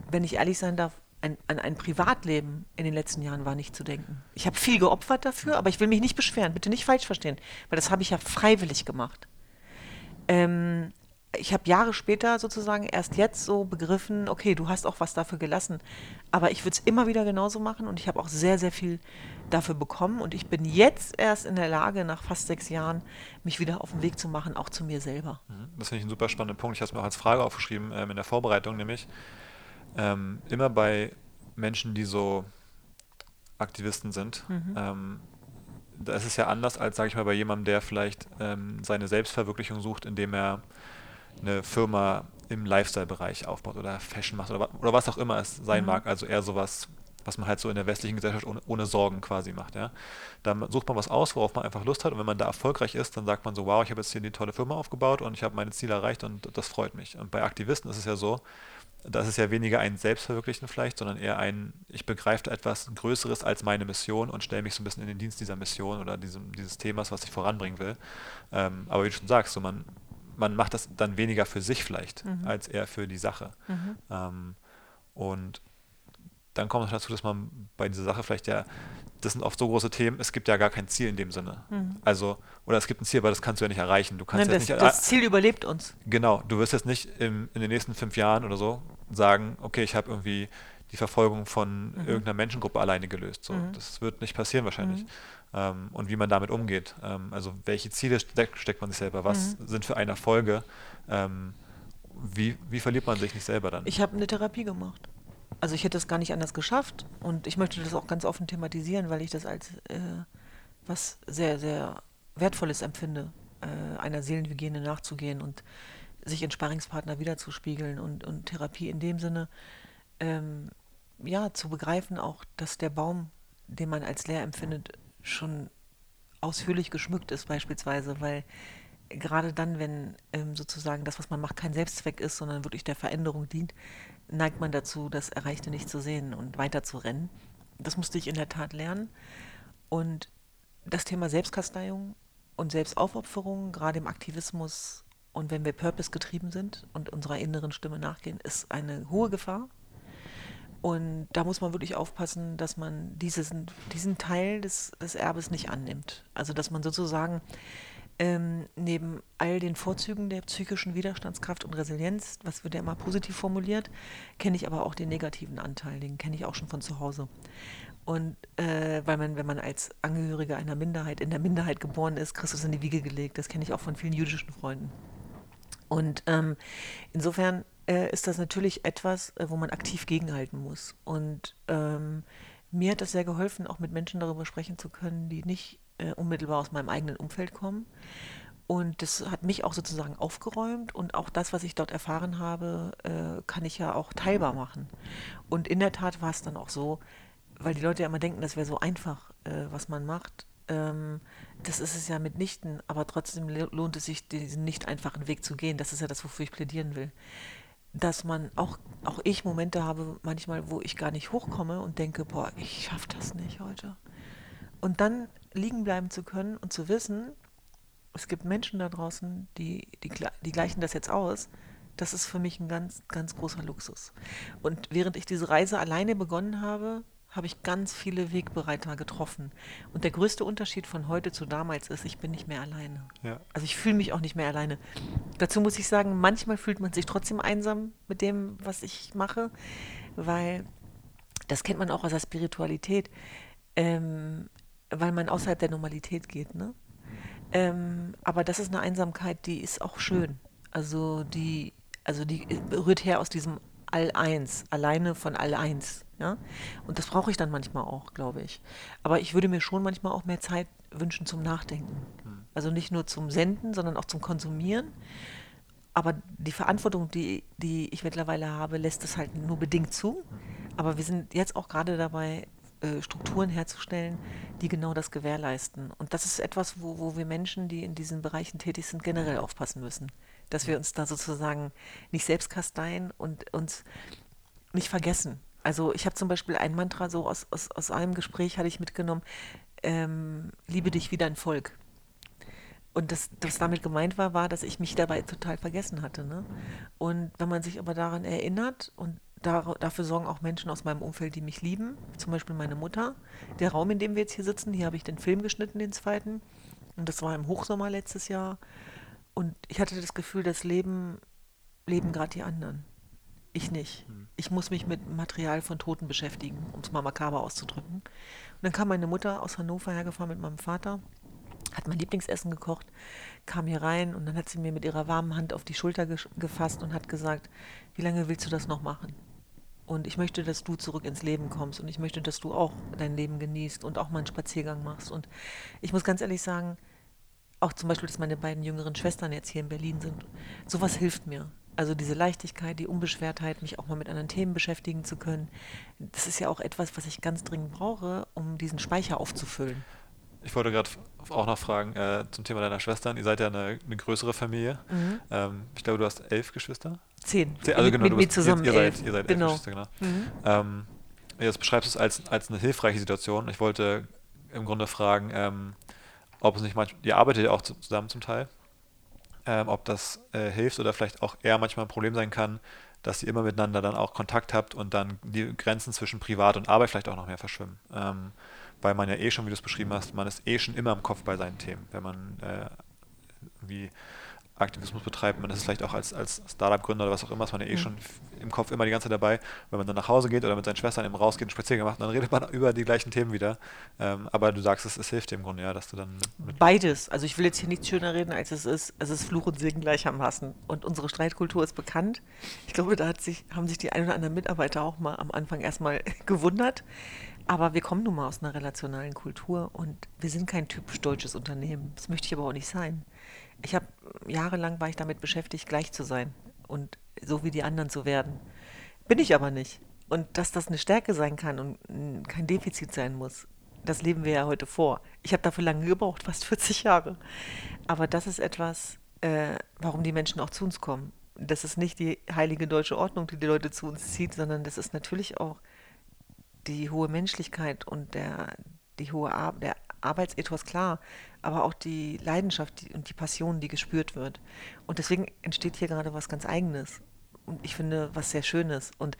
wenn ich ehrlich sein darf, ein, an ein Privatleben in den letzten Jahren war nicht zu denken. Ich habe viel geopfert dafür, aber ich will mich nicht beschweren, bitte nicht falsch verstehen, weil das habe ich ja freiwillig gemacht. Ähm, ich habe Jahre später sozusagen erst jetzt so begriffen, okay, du hast auch was dafür gelassen. Aber ich würde es immer wieder genauso machen und ich habe auch sehr, sehr viel dafür bekommen. Und ich bin jetzt erst in der Lage, nach fast sechs Jahren, mich wieder auf den Weg zu machen, auch zu mir selber. Mhm. Das finde ich ein super spannender Punkt. Ich habe es mir auch als Frage aufgeschrieben ähm, in der Vorbereitung, nämlich ähm, immer bei Menschen, die so Aktivisten sind, mhm. ähm, da ist es ja anders als, sage ich mal, bei jemandem, der vielleicht ähm, seine Selbstverwirklichung sucht, indem er eine Firma im Lifestyle-Bereich aufbaut oder Fashion macht oder, oder was auch immer es sein mhm. mag. Also eher sowas, was man halt so in der westlichen Gesellschaft ohne, ohne, Sorgen quasi macht. Ja? Da sucht man was aus, worauf man einfach Lust hat und wenn man da erfolgreich ist, dann sagt man so, wow, ich habe jetzt hier eine tolle Firma aufgebaut und ich habe meine Ziele erreicht und das freut mich. Und bei Aktivisten ist es ja so, das ist ja weniger ein Selbstverwirklichen vielleicht, sondern eher ein, ich begreife etwas Größeres als meine Mission und stelle mich so ein bisschen in den Dienst dieser Mission oder diesem, dieses Themas, was ich voranbringen will. Ähm, aber wie du schon sagst, so man, man macht das dann weniger für sich vielleicht, mhm. als eher für die Sache. Mhm. Ähm, und dann kommt noch dazu, dass man bei dieser Sache vielleicht ja, das sind oft so große Themen, es gibt ja gar kein Ziel in dem Sinne. Mhm. Also, oder es gibt ein Ziel, aber das kannst du ja nicht erreichen. Du kannst Nein, das, nicht, das Ziel überlebt uns. Genau, du wirst jetzt nicht im, in den nächsten fünf Jahren oder so sagen, okay, ich habe irgendwie die Verfolgung von mhm. irgendeiner Menschengruppe alleine gelöst. So, mhm. Das wird nicht passieren wahrscheinlich. Ähm, und wie man damit umgeht. Ähm, also welche Ziele steckt, steckt man sich selber? Was mhm. sind für eine Erfolge? Ähm, wie, wie verliert man sich nicht selber dann? Ich habe eine Therapie gemacht. Also ich hätte es gar nicht anders geschafft und ich möchte das auch ganz offen thematisieren, weil ich das als äh, was sehr, sehr Wertvolles empfinde, äh, einer Seelenhygiene nachzugehen und sich in Sparringspartner wiederzuspiegeln und, und Therapie in dem Sinne, ähm, ja, zu begreifen auch, dass der Baum, den man als leer empfindet, schon ausführlich geschmückt ist beispielsweise, weil gerade dann, wenn ähm, sozusagen das, was man macht, kein Selbstzweck ist, sondern wirklich der Veränderung dient, neigt man dazu, das Erreichte nicht zu sehen und weiter zu rennen. Das musste ich in der Tat lernen. Und das Thema Selbstkasteiung und Selbstaufopferung, gerade im Aktivismus und wenn wir purpose getrieben sind und unserer inneren Stimme nachgehen, ist eine hohe Gefahr. Und da muss man wirklich aufpassen, dass man diesen, diesen Teil des, des Erbes nicht annimmt. Also dass man sozusagen ähm, neben all den Vorzügen der psychischen Widerstandskraft und Resilienz, was wird ja immer positiv formuliert, kenne ich aber auch den negativen Anteil, den kenne ich auch schon von zu Hause. Und äh, weil man, wenn man als Angehöriger einer Minderheit in der Minderheit geboren ist, Christus in die Wiege gelegt, das kenne ich auch von vielen jüdischen Freunden. Und ähm, insofern äh, ist das natürlich etwas, äh, wo man aktiv gegenhalten muss. Und ähm, mir hat das sehr geholfen, auch mit Menschen darüber sprechen zu können, die nicht äh, unmittelbar aus meinem eigenen Umfeld kommen. Und das hat mich auch sozusagen aufgeräumt und auch das, was ich dort erfahren habe, äh, kann ich ja auch teilbar machen. Und in der Tat war es dann auch so, weil die Leute ja immer denken, das wäre so einfach, äh, was man macht. Ähm, das ist es ja mitnichten, aber trotzdem lohnt es sich, diesen nicht einfachen Weg zu gehen. Das ist ja das, wofür ich plädieren will. Dass man auch, auch ich Momente habe, manchmal, wo ich gar nicht hochkomme und denke, boah, ich schaffe das nicht heute. Und dann liegen bleiben zu können und zu wissen, es gibt Menschen da draußen, die, die, die gleichen das jetzt aus. Das ist für mich ein ganz, ganz großer Luxus. Und während ich diese Reise alleine begonnen habe, habe ich ganz viele Wegbereiter getroffen. Und der größte Unterschied von heute zu damals ist, ich bin nicht mehr alleine. Ja. Also ich fühle mich auch nicht mehr alleine. Dazu muss ich sagen, manchmal fühlt man sich trotzdem einsam mit dem, was ich mache, weil das kennt man auch aus der Spiritualität, ähm, weil man außerhalb der Normalität geht. Ne? Ähm, aber das ist eine Einsamkeit, die ist auch schön. Also die, also die rührt her aus diesem All-Eins, alleine von All-Eins. Ja? Und das brauche ich dann manchmal auch, glaube ich. Aber ich würde mir schon manchmal auch mehr Zeit wünschen zum Nachdenken. Hm. Also nicht nur zum Senden, sondern auch zum Konsumieren. Aber die Verantwortung, die, die ich mittlerweile habe, lässt es halt nur bedingt zu. Aber wir sind jetzt auch gerade dabei, äh, Strukturen herzustellen, die genau das gewährleisten. Und das ist etwas, wo, wo wir Menschen, die in diesen Bereichen tätig sind, generell aufpassen müssen. Dass wir uns da sozusagen nicht selbst kasteien und uns nicht vergessen. Also ich habe zum Beispiel ein Mantra so aus, aus, aus einem Gespräch hatte ich mitgenommen, ähm, liebe dich wie dein Volk. Und das, was damit gemeint war, war, dass ich mich dabei total vergessen hatte. Ne? Und wenn man sich aber daran erinnert und da, dafür sorgen auch Menschen aus meinem Umfeld, die mich lieben, zum Beispiel meine Mutter. Der Raum, in dem wir jetzt hier sitzen, hier habe ich den Film geschnitten, den zweiten. Und das war im Hochsommer letztes Jahr. Und ich hatte das Gefühl, das Leben leben gerade die anderen. Ich nicht. Hm. Ich muss mich mit Material von Toten beschäftigen, um es mal makaber auszudrücken. Und dann kam meine Mutter aus Hannover hergefahren mit meinem Vater, hat mein Lieblingsessen gekocht, kam hier rein und dann hat sie mir mit ihrer warmen Hand auf die Schulter gefasst und hat gesagt, wie lange willst du das noch machen? Und ich möchte, dass du zurück ins Leben kommst und ich möchte, dass du auch dein Leben genießt und auch mal einen Spaziergang machst. Und ich muss ganz ehrlich sagen, auch zum Beispiel, dass meine beiden jüngeren Schwestern jetzt hier in Berlin sind, sowas hilft mir. Also diese Leichtigkeit, die Unbeschwertheit, mich auch mal mit anderen Themen beschäftigen zu können, das ist ja auch etwas, was ich ganz dringend brauche, um diesen Speicher aufzufüllen. Ich wollte gerade auch noch fragen äh, zum Thema deiner Schwestern. Ihr seid ja eine, eine größere Familie. Mhm. Ähm, ich glaube, du hast elf Geschwister. Zehn. Zehn also genau, mit, mit mir zusammen ihr, ihr elf. Seid, ihr seid genau. elf Geschwister, genau. Mhm. Ähm, jetzt beschreibst du es als, als eine hilfreiche Situation. Ich wollte im Grunde fragen, ähm, ob es nicht manchmal, ihr arbeitet ja auch zusammen zum Teil, ähm, ob das äh, hilft oder vielleicht auch eher manchmal ein Problem sein kann, dass ihr immer miteinander dann auch Kontakt habt und dann die Grenzen zwischen Privat und Arbeit vielleicht auch noch mehr verschwimmen. Ähm, weil man ja eh schon, wie du es beschrieben hast, man ist eh schon immer im Kopf bei seinen Themen. Wenn man äh, wie Aktivismus betreibt, man ist vielleicht auch als, als Startup-Gründer oder was auch immer, ist man ja eh mhm. schon im Kopf immer die ganze Zeit dabei. Wenn man dann nach Hause geht oder mit seinen Schwestern eben rausgeht und Spaziergang macht, dann redet man <laughs> über die gleichen Themen wieder. Ähm, aber du sagst, es, es hilft dir im Grunde, ja, dass du dann. Beides. Also ich will jetzt hier nichts schöner reden, als es ist. Es ist Fluch und Segen gleichermaßen. Und unsere Streitkultur ist bekannt. Ich glaube, da sich, haben sich die ein oder anderen Mitarbeiter auch mal am Anfang erstmal <laughs> gewundert. Aber wir kommen nun mal aus einer relationalen Kultur und wir sind kein typisch deutsches Unternehmen. Das möchte ich aber auch nicht sein ich habe jahrelang war ich damit beschäftigt, gleich zu sein und so wie die anderen zu werden. Bin ich aber nicht. Und dass das eine Stärke sein kann und kein Defizit sein muss, das leben wir ja heute vor. Ich habe dafür lange gebraucht, fast <laughs> 40 Jahre. Aber das ist etwas, äh, warum die Menschen auch zu uns kommen. Das ist nicht die heilige deutsche Ordnung, die die Leute zu uns zieht, sondern das ist natürlich auch die hohe Menschlichkeit und der, die hohe Ar der Arbeitsethos klar, aber auch die Leidenschaft die, und die Passion, die gespürt wird. Und deswegen entsteht hier gerade was ganz Eigenes. Und ich finde, was sehr Schönes. Und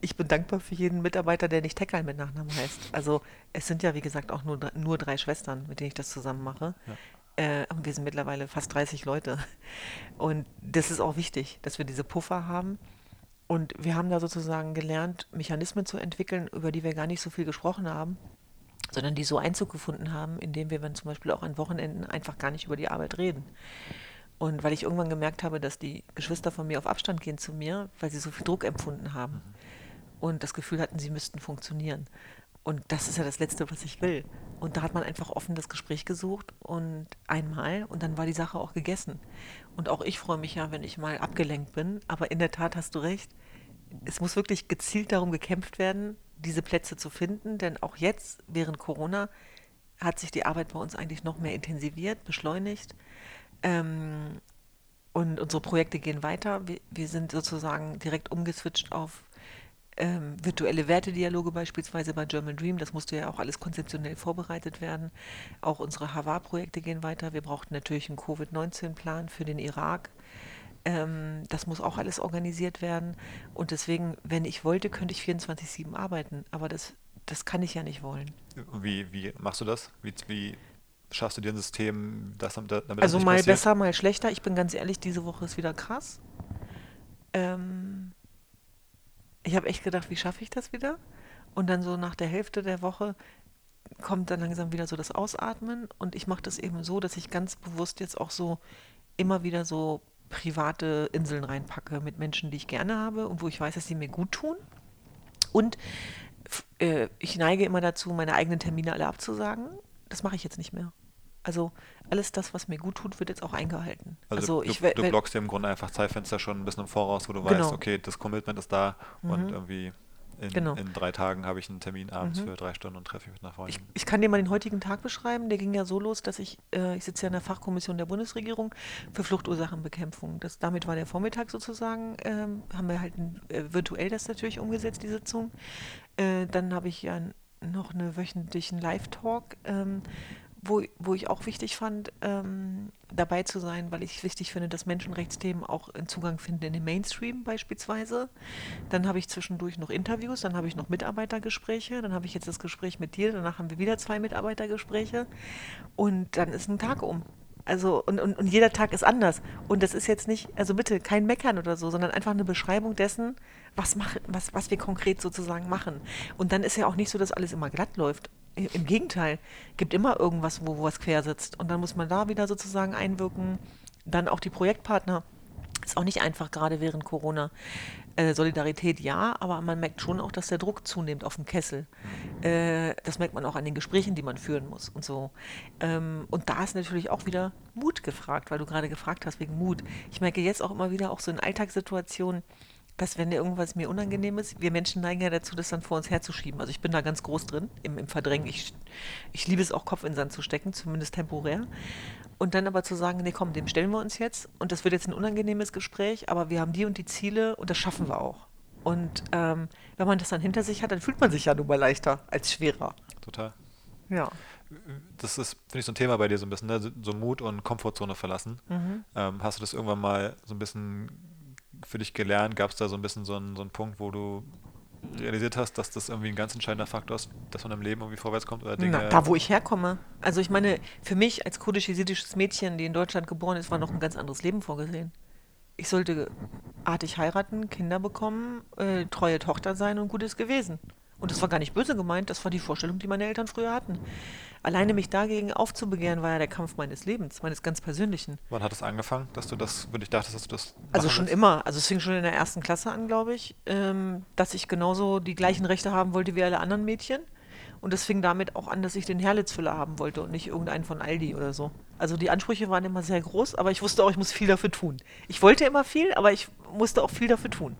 ich bin dankbar für jeden Mitarbeiter, der nicht Teckerl mit Nachnamen heißt. Also es sind ja, wie gesagt, auch nur, nur drei Schwestern, mit denen ich das zusammen mache. Ja. Äh, und wir sind mittlerweile fast 30 Leute. Und das ist auch wichtig, dass wir diese Puffer haben. Und wir haben da sozusagen gelernt, Mechanismen zu entwickeln, über die wir gar nicht so viel gesprochen haben, sondern die so Einzug gefunden haben, indem wir wenn zum Beispiel auch an Wochenenden einfach gar nicht über die Arbeit reden. Und weil ich irgendwann gemerkt habe, dass die Geschwister von mir auf Abstand gehen zu mir, weil sie so viel Druck empfunden haben und das Gefühl hatten, sie müssten funktionieren. Und das ist ja das Letzte, was ich will. Und da hat man einfach offen das Gespräch gesucht und einmal und dann war die Sache auch gegessen. Und auch ich freue mich ja, wenn ich mal abgelenkt bin. Aber in der Tat hast du recht. Es muss wirklich gezielt darum gekämpft werden, diese Plätze zu finden, denn auch jetzt während Corona hat sich die Arbeit bei uns eigentlich noch mehr intensiviert, beschleunigt. Ähm, und unsere Projekte gehen weiter. Wir, wir sind sozusagen direkt umgeswitcht auf ähm, virtuelle Wertedialoge beispielsweise bei German Dream. Das musste ja auch alles konzeptionell vorbereitet werden. Auch unsere Havar-Projekte gehen weiter. Wir brauchten natürlich einen Covid-19-Plan für den Irak. Ähm, das muss auch alles organisiert werden. Und deswegen, wenn ich wollte, könnte ich 24-7 arbeiten. Aber das, das kann ich ja nicht wollen. Wie, wie machst du das? Wie, wie schaffst du dir ein System, das, damit Also das mal passiert? besser, mal schlechter. Ich bin ganz ehrlich, diese Woche ist wieder krass. Ähm, ich habe echt gedacht, wie schaffe ich das wieder? Und dann so nach der Hälfte der Woche kommt dann langsam wieder so das Ausatmen. Und ich mache das eben so, dass ich ganz bewusst jetzt auch so immer wieder so private Inseln reinpacke mit Menschen, die ich gerne habe und wo ich weiß, dass sie mir gut tun. Und äh, ich neige immer dazu, meine eigenen Termine alle abzusagen. Das mache ich jetzt nicht mehr. Also alles das, was mir gut tut, wird jetzt auch eingehalten. Also, also du, ich, du, blockst dir im Grunde einfach Zeitfenster schon ein bisschen im Voraus, wo du genau. weißt, okay, das Commitment ist da mhm. und irgendwie in, Genau. in drei Tagen habe ich einen Termin abends Mhm. für drei Stunden und treffe mich mit einer Ich, Freundin. ich kann dir mal den heutigen Tag beschreiben. Der ging ja so los, dass ich, äh, ich sitze ja in der Fachkommission der Bundesregierung für Fluchtursachenbekämpfung. Das, damit war der Vormittag sozusagen, ähm, haben wir halt ein, äh, virtuell das natürlich umgesetzt, die Sitzung. Äh, dann habe ich ja noch einen wöchentlichen Live-Talk, ähm, wo, wo ich auch wichtig fand, ähm, dabei zu sein, weil ich wichtig finde, dass Menschenrechtsthemen auch einen Zugang finden in den Mainstream beispielsweise. Dann habe ich zwischendurch noch Interviews, dann habe ich noch Mitarbeitergespräche, dann habe ich jetzt das Gespräch mit dir, danach haben wir wieder zwei Mitarbeitergespräche und dann ist ein Tag um. Also, und, und, und jeder Tag ist anders. Und das ist jetzt nicht, also bitte kein Meckern oder so, sondern einfach eine Beschreibung dessen, was, mach, was, was wir konkret sozusagen machen. Und dann ist ja auch nicht so, dass alles immer glatt läuft. Im Gegenteil, gibt immer irgendwas, wo, wo was quer sitzt. Und dann muss man da wieder sozusagen einwirken. Dann auch die Projektpartner. Ist auch nicht einfach, gerade während Corona. Äh, Solidarität ja, aber man merkt schon auch, dass der Druck zunimmt auf dem Kessel. Äh, das merkt man auch an den Gesprächen, die man führen muss und so. Ähm, und da ist natürlich auch wieder Mut gefragt, weil du gerade gefragt hast wegen Mut. Ich merke jetzt auch immer wieder, auch so in Alltagssituationen, dass wenn dir irgendwas mir unangenehm ist, wir Menschen neigen ja dazu, das dann vor uns herzuschieben. Also ich bin da ganz groß drin im, im Verdrängen. Ich, ich liebe es auch, Kopf in den Sand zu stecken, zumindest temporär. Und dann aber zu sagen, nee, komm, dem stellen wir uns jetzt. Und das wird jetzt ein unangenehmes Gespräch, aber wir haben die und die Ziele und das schaffen wir auch. Und ähm, wenn man das dann hinter sich hat, dann fühlt man sich ja nun mal leichter als schwerer. Total. Ja. Das ist, finde ich, so ein Thema bei dir so ein bisschen, ne? so Mut und Komfortzone verlassen. Mhm. Ähm, hast du das irgendwann mal so ein bisschen für dich gelernt? Gab es da so ein bisschen so einen, so einen Punkt, wo du realisiert hast, dass das irgendwie ein ganz entscheidender Faktor ist, dass man im Leben irgendwie vorwärts kommt oder Dinge? Na, da, wo ich herkomme. Also ich meine, für mich als kurdisch-jesidisches Mädchen, die in Deutschland geboren ist, war noch ein ganz anderes Leben vorgesehen. Ich sollte artig heiraten, Kinder bekommen, äh, treue Tochter sein und gut ist gewesen. Und das war gar nicht böse gemeint, das war die Vorstellung, die meine Eltern früher hatten. Alleine mich dagegen aufzubegehren, war ja der Kampf meines Lebens, meines ganz persönlichen. Wann hat es angefangen, dass du das, wenn ich dachtest, dass du das Also schon willst? immer. Also es fing schon in der ersten Klasse an, glaube ich, ähm, dass ich genauso die gleichen Rechte haben wollte wie alle anderen Mädchen. Und es fing damit auch an, dass ich den Herlitzfüller haben wollte und nicht irgendeinen von Aldi oder so. Also die Ansprüche waren immer sehr groß, aber ich wusste auch, ich muss viel dafür tun. Ich wollte immer viel, aber ich musste auch viel dafür tun.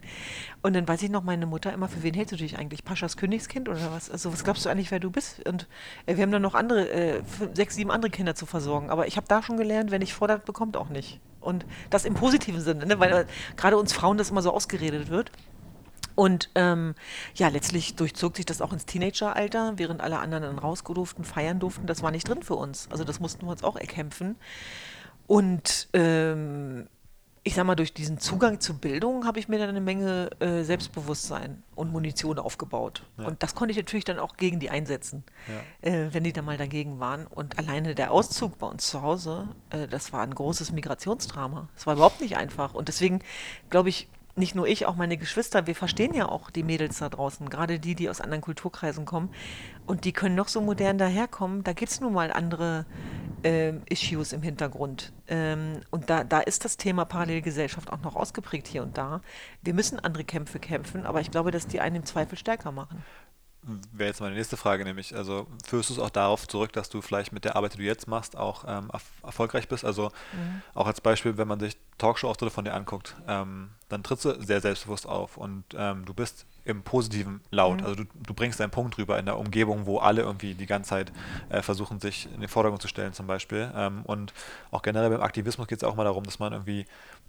Und dann weiß ich noch, meine Mutter immer, für wen hältst du dich eigentlich? Paschas Königskind oder was? Also was glaubst du eigentlich, wer du bist? Und äh, wir haben dann noch andere, äh, fünf, sechs, sieben andere Kinder zu versorgen. Aber ich habe da schon gelernt, wer nicht fordert, bekommt auch nicht. Und das im positiven Sinne, ne? weil äh, gerade uns Frauen das immer so ausgeredet wird. Und ähm, ja, letztlich durchzog sich das auch ins Teenageralter, während alle anderen dann raus durften, feiern durften. Das war nicht drin für uns. Also das mussten wir uns auch erkämpfen. Und ähm, ich sag mal, durch diesen Zugang zur Bildung habe ich mir dann eine Menge äh, Selbstbewusstsein und Munition aufgebaut. Ja. Und das konnte ich natürlich dann auch gegen die einsetzen, Ja. äh, wenn die da mal dagegen waren. Und alleine der Auszug bei uns zu Hause, äh, das war ein großes Migrationsdrama. Es war überhaupt nicht einfach. Und deswegen glaube ich, nicht nur ich, auch meine Geschwister, wir verstehen ja auch die Mädels da draußen, gerade die, die aus anderen Kulturkreisen kommen. Und die können noch so modern daherkommen. Da gibt es nun mal andere ähm, Issues im Hintergrund. Ähm, und da, da ist das Thema Parallelgesellschaft auch noch ausgeprägt hier und da. Wir müssen andere Kämpfe kämpfen, aber ich glaube, dass die einen im Zweifel stärker machen. Wäre jetzt meine nächste Frage, nämlich, also führst du es auch darauf zurück, dass du vielleicht mit der Arbeit, die du jetzt machst, auch ähm, erf erfolgreich bist? Also auch als Beispiel, wenn man sich Talkshow-Auftritte von dir anguckt, ähm, dann trittst du sehr selbstbewusst auf und ähm, du bist im Positiven laut. Mhm. Also du, du bringst deinen Punkt rüber in der Umgebung, wo alle irgendwie die ganze Zeit äh, versuchen, sich in den Vordergrund zu stellen zum Beispiel. Ähm, und auch generell beim Aktivismus geht es auch mal darum, dass man irgendwie,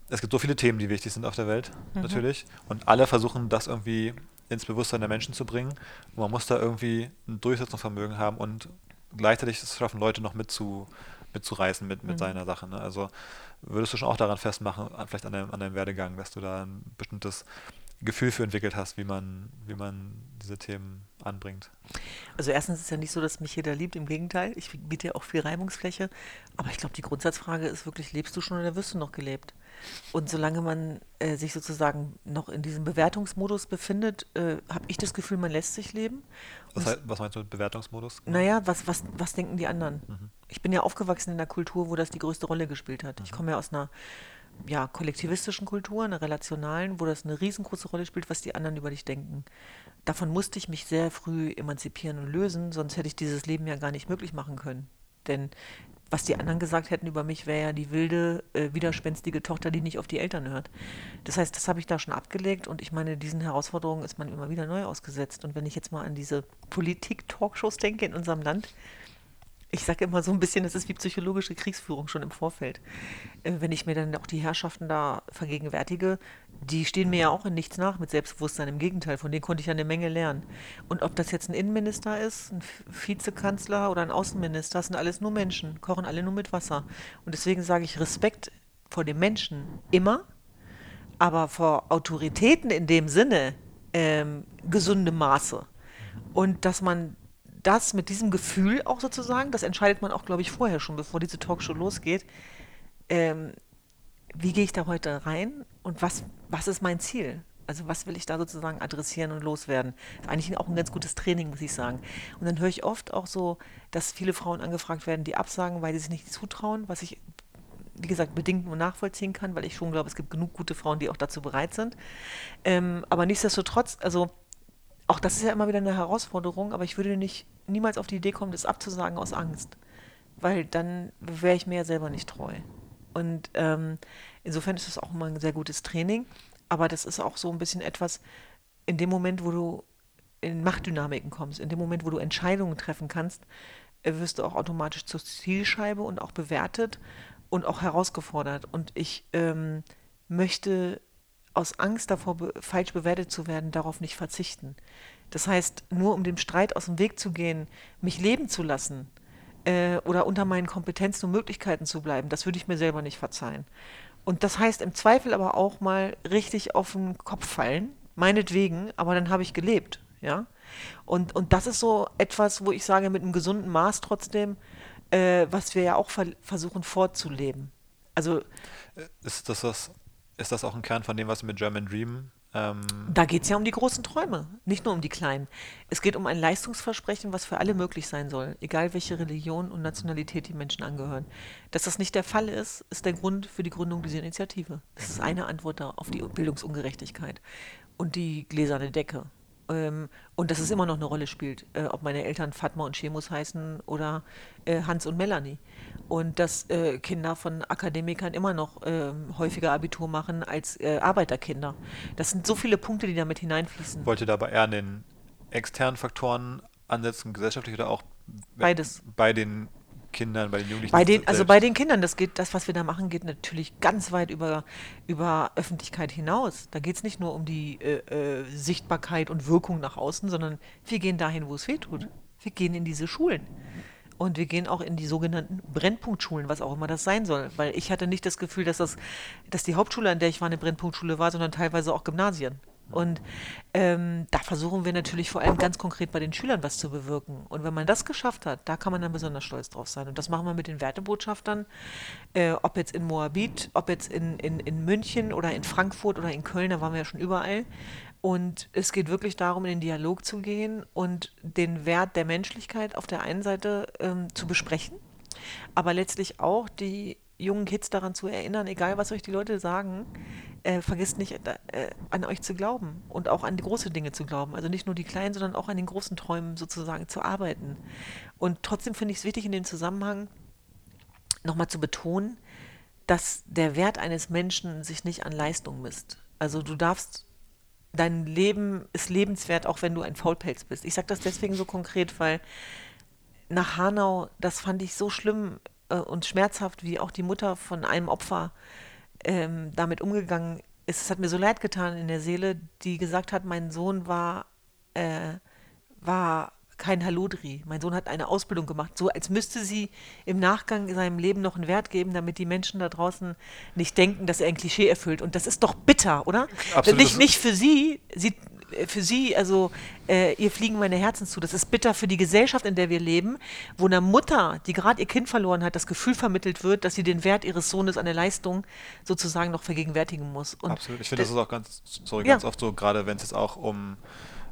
es gibt so viele Themen, die wichtig sind auf der Welt, natürlich, und alle versuchen, das irgendwie ins Bewusstsein der Menschen zu bringen. Und man muss da irgendwie ein Durchsetzungsvermögen haben und gleichzeitig es schaffen, Leute noch mitzu, mitzureißen mit, mit seiner Sache. Ne? Also würdest du schon auch daran festmachen, vielleicht an deinem, an deinem Werdegang, dass du da ein bestimmtes Gefühl für entwickelt hast, wie man, wie man diese Themen anbringt. Also erstens ist es ja nicht so, dass mich jeder liebt, im Gegenteil. Ich biete ja auch viel Reibungsfläche. Aber ich glaube, die Grundsatzfrage ist wirklich, lebst du schon oder wirst du noch gelebt? Und solange man äh, sich sozusagen noch in diesem Bewertungsmodus befindet, äh, habe ich das Gefühl, man lässt sich leben. Was, heißt, was meinst du mit Bewertungsmodus? naja, was, was, was denken die anderen? Ich bin ja aufgewachsen in einer Kultur, wo das die größte Rolle gespielt hat. Ich komme ja aus einer ja, kollektivistischen Kultur, einer relationalen, wo das eine riesengroße Rolle spielt, was die anderen über dich denken. Davon musste ich mich sehr früh emanzipieren und lösen, sonst hätte ich dieses Leben ja gar nicht möglich machen können. Denn was die anderen gesagt hätten über mich, wäre ja die wilde, äh, widerspenstige Tochter, die nicht auf die Eltern hört. Das heißt, das habe ich da schon abgelegt und ich meine, diesen Herausforderungen ist man immer wieder neu ausgesetzt. Und wenn ich jetzt mal an diese Politik-Talkshows denke in unserem Land, ich sage immer so ein bisschen, das ist wie psychologische Kriegsführung schon im Vorfeld. Äh, wenn ich mir dann auch die Herrschaften da vergegenwärtige, die stehen mir ja auch in nichts nach mit Selbstbewusstsein. Im Gegenteil, von denen konnte ich ja eine Menge lernen. Und ob das jetzt ein Innenminister ist, ein Vizekanzler oder ein Außenminister, das sind alles nur Menschen, kochen alle nur mit Wasser. Und deswegen sage ich Respekt vor dem Menschen immer, aber vor Autoritäten in dem Sinne ähm, gesunde Maße. Und dass man das mit diesem Gefühl auch sozusagen, das entscheidet man auch, glaube ich, vorher schon, bevor diese Talkshow losgeht. Ähm, wie gehe ich da heute rein und was, was ist mein Ziel? Also was will ich da sozusagen adressieren und loswerden? Eigentlich auch ein ganz gutes Training, muss ich sagen. Und dann höre ich oft auch so, dass viele Frauen angefragt werden, die absagen, weil sie sich nicht zutrauen, was ich, wie gesagt, bedingt nur nachvollziehen kann, weil ich schon glaube, es gibt genug gute Frauen, die auch dazu bereit sind. Ähm, aber nichtsdestotrotz, also auch das ist ja immer wieder eine Herausforderung, aber ich würde nicht niemals auf die Idee kommen, das abzusagen aus Angst. Weil dann wäre ich mir ja selber nicht treu. Und ähm, insofern ist das auch immer ein sehr gutes Training. Aber das ist auch so ein bisschen etwas, in dem Moment, wo du in Machtdynamiken kommst, in dem Moment, wo du Entscheidungen treffen kannst, äh, wirst du auch automatisch zur Zielscheibe und auch bewertet und auch herausgefordert. Und ich ähm, möchte aus Angst davor, be falsch bewertet zu werden, darauf nicht verzichten. Das heißt, nur um dem Streit aus dem Weg zu gehen, mich leben zu lassen äh, oder unter meinen Kompetenzen und Möglichkeiten zu bleiben, das würde ich mir selber nicht verzeihen. Und das heißt im Zweifel aber auch mal richtig auf den Kopf fallen, meinetwegen, aber dann habe ich gelebt, ja. Und, und das ist so etwas, wo ich sage, mit einem gesunden Maß trotzdem, äh, was wir ja auch ver versuchen vorzuleben. Also ist das, was, ist das auch ein Kern von dem, was mit German Dream da geht es ja um die großen Träume, nicht nur um die kleinen. Es geht um ein Leistungsversprechen, was für alle möglich sein soll, egal welche Religion und Nationalität die Menschen angehören. Dass das nicht der Fall ist, ist der Grund für die Gründung dieser Initiative. Das ist eine Antwort auf die Bildungsungerechtigkeit und die gläserne Decke. Ähm, und dass es immer noch eine Rolle spielt, äh, ob meine Eltern Fatma und Shemus heißen oder äh, Hans und Melanie. Und dass äh, Kinder von Akademikern immer noch ähm, häufiger Abitur machen als äh, Arbeiterkinder. Das sind so viele Punkte, die damit hineinfließen. Wollt ihr dabei eher an den externen Faktoren ansetzen, gesellschaftlich oder auch Beides. bei den Kindern, bei den Jugendlichen? Bei den, also bei den Kindern, das geht, das, was wir da machen, geht natürlich ganz weit über, über Öffentlichkeit hinaus. Da geht es nicht nur um die äh, äh, Sichtbarkeit und Wirkung nach außen, sondern wir gehen dahin, wo es weh tut. Wir gehen in diese Schulen. Und wir gehen auch in die sogenannten Brennpunktschulen, was auch immer das sein soll. Weil ich hatte nicht das Gefühl, dass, das, dass die Hauptschule, an der ich war, eine Brennpunktschule war, sondern teilweise auch Gymnasien. Und ähm, da versuchen wir natürlich vor allem ganz konkret bei den Schülern was zu bewirken. Und wenn man das geschafft hat, da kann man dann besonders stolz drauf sein. Und das machen wir mit den Wertebotschaftern, äh, ob jetzt in Moabit, ob jetzt in, in, in München oder in Frankfurt oder in Köln, da waren wir ja schon überall. Und es geht wirklich darum, in den Dialog zu gehen und den Wert der Menschlichkeit auf der einen Seite ähm, zu besprechen, aber letztlich auch die jungen Kids daran zu erinnern, egal was euch die Leute sagen, äh, vergisst nicht äh, an euch zu glauben und auch an die großen Dinge zu glauben. Also nicht nur die kleinen, sondern auch an den großen Träumen sozusagen zu arbeiten. Und trotzdem finde ich es wichtig in dem Zusammenhang nochmal zu betonen, dass der Wert eines Menschen sich nicht an Leistung misst. Also du darfst, dein Leben ist lebenswert, auch wenn du ein Faulpelz bist. Ich sage das deswegen so konkret, weil nach Hanau, das fand ich so schlimm äh, und schmerzhaft, wie auch die Mutter von einem Opfer ähm, damit umgegangen ist. Es hat mir so leid getan in der Seele, die gesagt hat, mein Sohn war, äh, war kein Halodri. Mein Sohn hat eine Ausbildung gemacht, so als müsste sie im Nachgang in seinem Leben noch einen Wert geben, damit die Menschen da draußen nicht denken, dass er ein Klischee erfüllt. Und das ist doch bitter, oder? Absolut. Nicht, nicht für sie, sie für Sie, also äh, ihr fliegen meine Herzen zu. Das ist bitter für die Gesellschaft, in der wir leben, wo einer Mutter, die gerade ihr Kind verloren hat, das Gefühl vermittelt wird, dass sie den Wert ihres Sohnes an der Leistung sozusagen noch vergegenwärtigen muss. Und Absolut. Ich finde, das ist auch ganz, sorry, ganz ja. oft so, gerade wenn es jetzt auch um,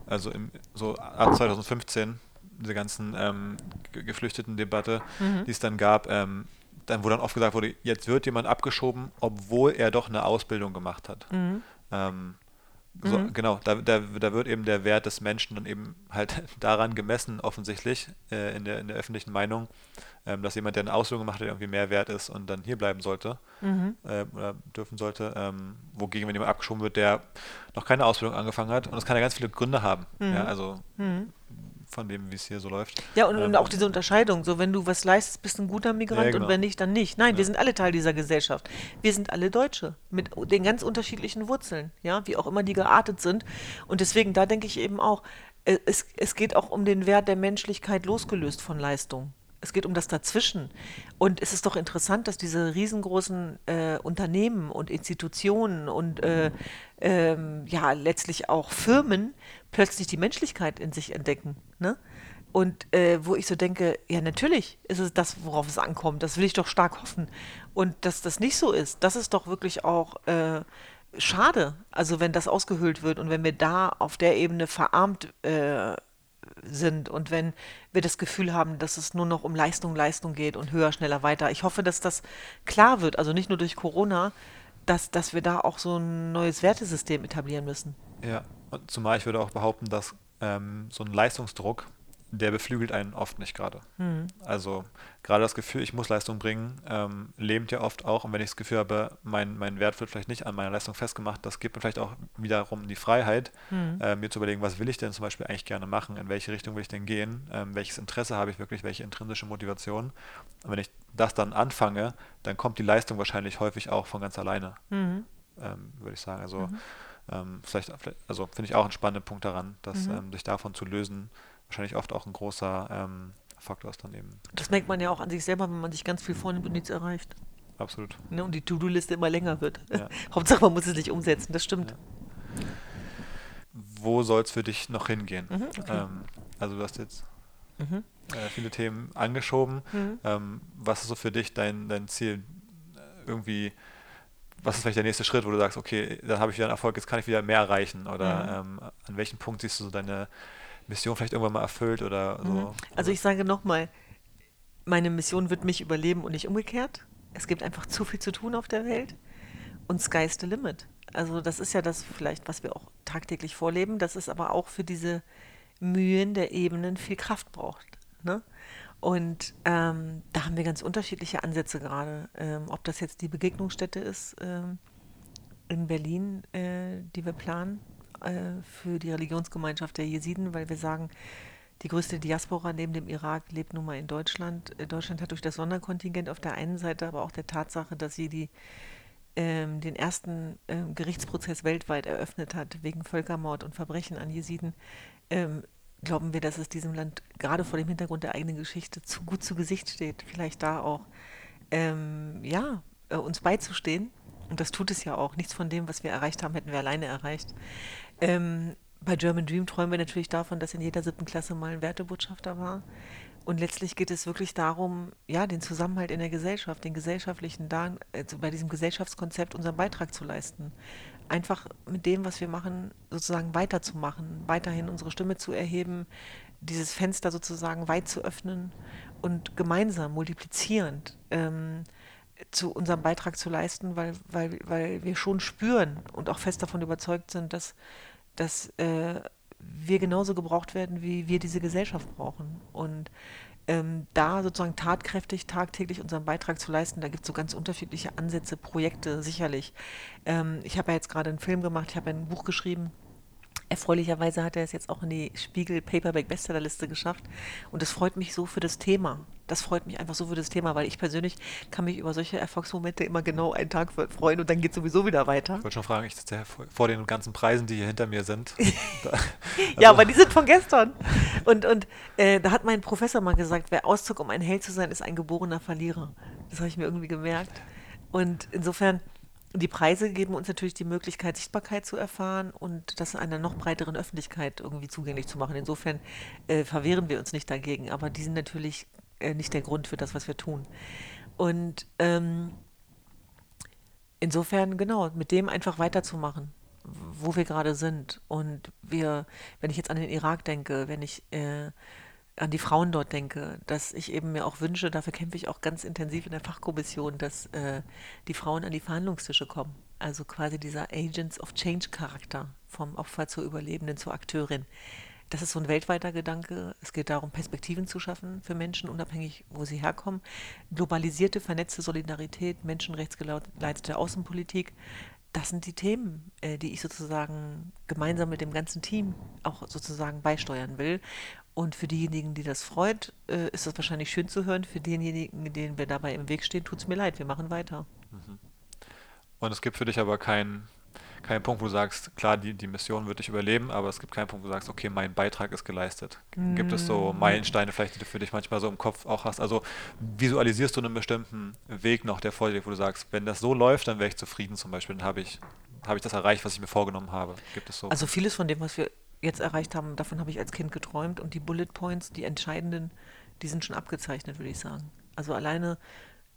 also im, so ab 2015, diese ganzen ähm, geflüchteten Debatte, mhm. die es dann gab, ähm, dann, wo dann oft gesagt wurde, jetzt wird jemand abgeschoben, obwohl er doch eine Ausbildung gemacht hat. Mhm. Ähm, So, Mhm. genau, da, da, da wird eben der Wert des Menschen dann eben halt <laughs> daran gemessen, offensichtlich, äh, in der, in der öffentlichen Meinung, ähm, dass jemand, der eine Ausbildung gemacht hat, irgendwie mehr wert ist und dann hier bleiben sollte Mhm. äh, oder dürfen sollte. Ähm, wogegen, wenn jemand abgeschoben wird, der noch keine Ausbildung angefangen hat, und das kann ja ganz viele Gründe haben, ja, Mhm. also Mhm. Von dem, wie es hier so läuft. Ja, und, und Ähm, auch diese Unterscheidung. So, wenn du was leistest, bist du ein guter Migrant Ja, und genau. wenn nicht, dann nicht. Nein, wir Ja. sind alle Teil dieser Gesellschaft. Wir sind alle Deutsche mit den ganz unterschiedlichen Wurzeln, ja, wie auch immer die geartet sind. Und deswegen, da denke ich eben auch, äh, es, es geht auch um den Wert der Menschlichkeit losgelöst von Leistung. Es geht um das Dazwischen. Und es ist doch interessant, dass diese riesengroßen äh, Unternehmen und Institutionen und äh, ähm, ja letztlich auch Firmen plötzlich die Menschlichkeit in sich entdecken. Ne? Und äh, wo ich so denke, ja, natürlich ist es das, worauf es ankommt. Das will ich doch stark hoffen. Und dass das nicht so ist, das ist doch wirklich auch äh, schade. Also wenn das ausgehöhlt wird und wenn wir da auf der Ebene verarmt äh, sind und wenn wir das Gefühl haben, dass es nur noch um Leistung, Leistung geht und höher, schneller, weiter. Ich hoffe, dass das klar wird, also nicht nur durch Corona, dass, dass wir da auch so ein neues Wertesystem etablieren müssen. Ja, und zumal ich würde auch behaupten, dass ähm, so ein Leistungsdruck, der beflügelt einen oft nicht gerade. Hm. Also gerade das Gefühl, ich muss Leistung bringen, ähm, lähmt ja oft auch. Und wenn ich das Gefühl habe, mein, mein Wert wird vielleicht nicht an meiner Leistung festgemacht, das gibt mir vielleicht auch wiederum die Freiheit, Hm. äh, mir zu überlegen, was will ich denn zum Beispiel eigentlich gerne machen, in welche Richtung will ich denn gehen, ähm, welches Interesse habe ich wirklich, welche intrinsische Motivation. Und wenn ich das dann anfange, dann kommt die Leistung wahrscheinlich häufig auch von ganz alleine Mhm. ähm, würde ich sagen. Also Mhm. Ähm, vielleicht, also finde ich auch einen spannenden Punkt daran, dass Mhm. ähm, sich davon zu lösen wahrscheinlich oft auch ein großer ähm, Faktor ist dann eben. Das merkt man ja auch an sich selber, wenn man sich ganz viel vornimmt und nichts erreicht. Absolut. Ne? Und die To-Do-Liste immer länger wird. Ja. <laughs> Hauptsache, man muss es nicht umsetzen, das stimmt. Ja. Wo soll es für dich noch hingehen? Mhm, okay. Ähm, also du hast jetzt Mhm. äh, viele Themen angeschoben. Mhm. Ähm, was ist so für dich dein, dein Ziel? Äh, Irgendwie, was ist vielleicht der nächste Schritt, wo du sagst, okay, dann habe ich wieder einen Erfolg, jetzt kann ich wieder mehr erreichen? Oder ähm, an welchem Punkt siehst du so deine Mission vielleicht irgendwann mal erfüllt oder so? Mhm. Also ich sage nochmal, meine Mission wird mich überleben und nicht umgekehrt. Es gibt einfach zu viel zu tun auf der Welt und sky's the limit. Also das ist ja das vielleicht, was wir auch tagtäglich vorleben, dass es aber auch für diese Mühen der Ebenen viel Kraft braucht. Ne? Und ähm, da haben wir ganz unterschiedliche Ansätze gerade. Ähm, ob das jetzt die Begegnungsstätte ist ähm, in Berlin, äh, die wir planen äh, für die Religionsgemeinschaft der Jesiden, weil wir sagen, die größte Diaspora neben dem Irak lebt nun mal in Deutschland. Äh, Deutschland hat durch das Sonderkontingent auf der einen Seite aber auch der Tatsache, dass sie die, ähm, den ersten ähm, Gerichtsprozess weltweit eröffnet hat wegen Völkermord und Verbrechen an Jesiden, ähm, glauben wir, dass es diesem Land gerade vor dem Hintergrund der eigenen Geschichte zu gut zu Gesicht steht, vielleicht da auch ähm, ja, äh, uns beizustehen. Und das tut es ja auch. Nichts von dem, was wir erreicht haben, hätten wir alleine erreicht. Ähm, bei German Dream träumen wir natürlich davon, dass in jeder siebten Klasse mal ein Wertebotschafter war. Und letztlich geht es wirklich darum, ja, den Zusammenhalt in der Gesellschaft, den gesellschaftlichen Dank, also bei diesem Gesellschaftskonzept unseren Beitrag zu leisten. Einfach mit dem, was wir machen, sozusagen weiterzumachen, weiterhin unsere Stimme zu erheben, dieses Fenster sozusagen weit zu öffnen und gemeinsam, multiplizierend, ähm, zu unserem Beitrag zu leisten, weil, weil, weil wir schon spüren und auch fest davon überzeugt sind, dass, dass äh, wir genauso gebraucht werden, wie wir diese Gesellschaft brauchen. Und ähm, da sozusagen tatkräftig, tagtäglich unseren Beitrag zu leisten, da gibt es so ganz unterschiedliche Ansätze, Projekte, sicherlich. Ähm, ich habe ja jetzt gerade einen Film gemacht, ich habe ein Buch geschrieben. Erfreulicherweise hat er es jetzt auch in die Spiegel Paperback Bestsellerliste geschafft. Und das freut mich so für das Thema. Das freut mich einfach so für das Thema, weil ich persönlich kann mich über solche Erfolgsmomente immer genau einen Tag freuen und dann geht es sowieso wieder weiter. Ich wollte schon fragen, ich sitze ja vor, den ganzen Preisen, die hier hinter mir sind. <laughs> Da, <laughs> Ja, also- aber die sind von gestern. Und, und äh, da hat mein Professor mal gesagt, wer auszog, um ein Held zu sein, ist ein geborener Verlierer. Das habe ich mir irgendwie gemerkt. Und insofern, die Preise geben uns natürlich die Möglichkeit, Sichtbarkeit zu erfahren und das einer noch breiteren Öffentlichkeit irgendwie zugänglich zu machen. Insofern äh, verwehren wir uns nicht dagegen, aber die sind natürlich äh, nicht der Grund für das, was wir tun. Und ähm, insofern, genau, mit dem einfach weiterzumachen, wo wir gerade sind. Und wir, wenn ich jetzt an den Irak denke, wenn ich äh, an die Frauen dort denke, dass ich eben mir auch wünsche, dafür kämpfe ich auch ganz intensiv in der Fachkommission, dass äh, die Frauen an die Verhandlungstische kommen. Also quasi dieser Agents of Change Charakter vom Opfer zur Überlebenden zur Akteurin. Das ist so ein weltweiter Gedanke. Es geht darum, Perspektiven zu schaffen für Menschen, unabhängig, wo sie herkommen. Globalisierte, vernetzte Solidarität, menschenrechtsgeleitete Außenpolitik. Das sind die Themen, äh, die ich sozusagen gemeinsam mit dem ganzen Team auch sozusagen beisteuern will. Und für diejenigen, die das freut, äh, ist das wahrscheinlich schön zu hören. Für denjenigen, denen wir dabei im Weg stehen, tut es mir leid. Wir machen weiter. Mhm. Und es gibt für dich aber keinen kein Punkt, wo du sagst, klar, die, die Mission wird dich überleben, aber es gibt keinen Punkt, wo du sagst, okay, mein Beitrag ist geleistet. Mm. Gibt es so mm. Meilensteine vielleicht, die du für dich manchmal so im Kopf auch hast? Also visualisierst du einen bestimmten Weg noch, der vor dir, wo du sagst, wenn das so läuft, dann wäre ich zufrieden zum Beispiel, dann habe ich, hab ich das erreicht, was ich mir vorgenommen habe. Gibt es so? Also vieles von dem, was wir jetzt erreicht haben, davon habe ich als Kind geträumt und die Bullet Points, die entscheidenden, die sind schon abgezeichnet, würde ich sagen. Also alleine,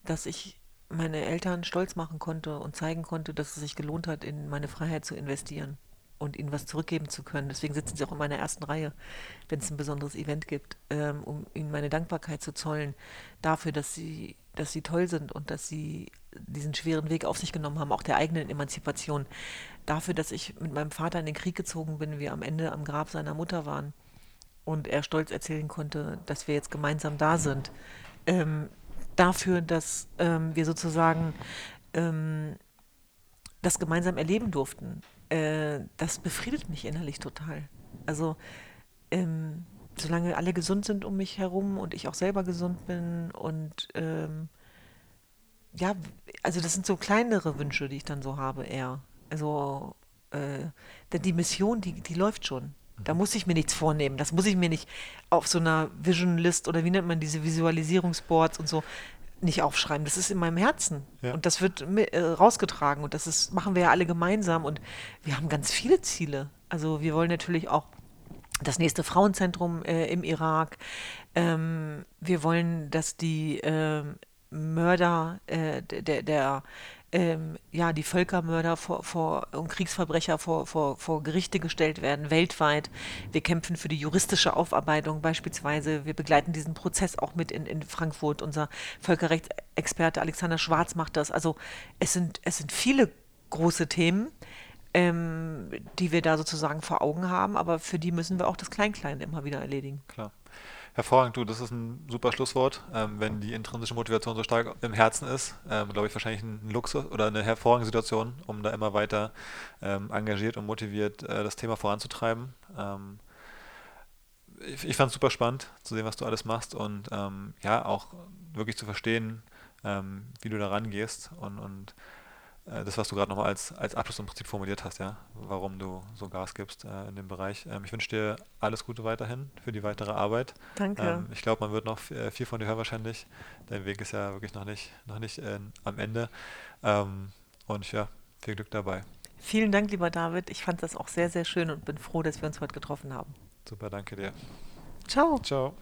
dass ich meine Eltern stolz machen konnte und zeigen konnte, dass es sich gelohnt hat, in meine Freiheit zu investieren und ihnen was zurückgeben zu können. Deswegen sitzen sie auch in meiner ersten Reihe, wenn es ein besonderes Event gibt, ähm, um ihnen meine Dankbarkeit zu zollen dafür, dass sie, dass sie toll sind und dass sie diesen schweren Weg auf sich genommen haben, auch der eigenen Emanzipation. Dafür, dass ich mit meinem Vater in den Krieg gezogen bin, wir am Ende am Grab seiner Mutter waren und er stolz erzählen konnte, dass wir jetzt gemeinsam da sind. Ähm, dafür, dass ähm, wir sozusagen ähm, das gemeinsam erleben durften. Äh, das befriedet mich innerlich total. Also ähm, solange alle gesund sind um mich herum und ich auch selber gesund bin und ähm, ja, also das sind so kleinere Wünsche, die ich dann so habe eher. Also äh, denn die Mission, die, die läuft schon. Da muss ich mir nichts vornehmen. Das muss ich mir nicht auf so einer Vision List oder wie nennt man diese Visualisierungsboards und so nicht aufschreiben. Das ist in meinem Herzen. Ja. Und das wird äh, rausgetragen. Und das ist, machen wir ja alle gemeinsam. Und wir haben ganz viele Ziele. Also wir wollen natürlich auch das nächste Frauenzentrum äh, im Irak. Ähm, wir wollen, dass die äh, Mörder der, der ähm, ja, die Völkermörder vor, vor, und Kriegsverbrecher vor, vor, vor Gerichte gestellt werden, weltweit. Wir kämpfen für die juristische Aufarbeitung beispielsweise. Wir begleiten diesen Prozess auch mit in, in Frankfurt. Unser Völkerrechtsexperte Alexander Schwarz macht das. Also es sind, es sind viele große Themen, ähm, die wir da sozusagen vor Augen haben, aber für die müssen wir auch das Klein-Klein immer wieder erledigen. Klar. Hervorragend, du, das ist ein super Schlusswort. Ähm, wenn die intrinsische Motivation so stark im Herzen ist, ähm, glaube ich, wahrscheinlich ein Luxus oder eine hervorragende Situation, um da immer weiter ähm, engagiert und motiviert äh, das Thema voranzutreiben. Ähm, ich, ich fand es super spannend zu sehen, was du alles machst und ähm, ja, auch wirklich zu verstehen, ähm, wie du da rangehst und, und das, was du gerade nochmal als, als Abschluss im Prinzip formuliert hast, ja, warum du so Gas gibst äh, in dem Bereich. Ähm, ich wünsche dir alles Gute weiterhin für die weitere Arbeit. Danke. Ähm, ich glaube, man wird noch äh, viel von dir hören wahrscheinlich. Dein Weg ist ja wirklich noch nicht, noch nicht äh, am Ende. Ähm, und ja, viel Glück dabei. Vielen Dank, lieber David. Ich fand das auch sehr, sehr schön und bin froh, dass wir uns heute getroffen haben. Super, danke dir. Ciao. Ciao.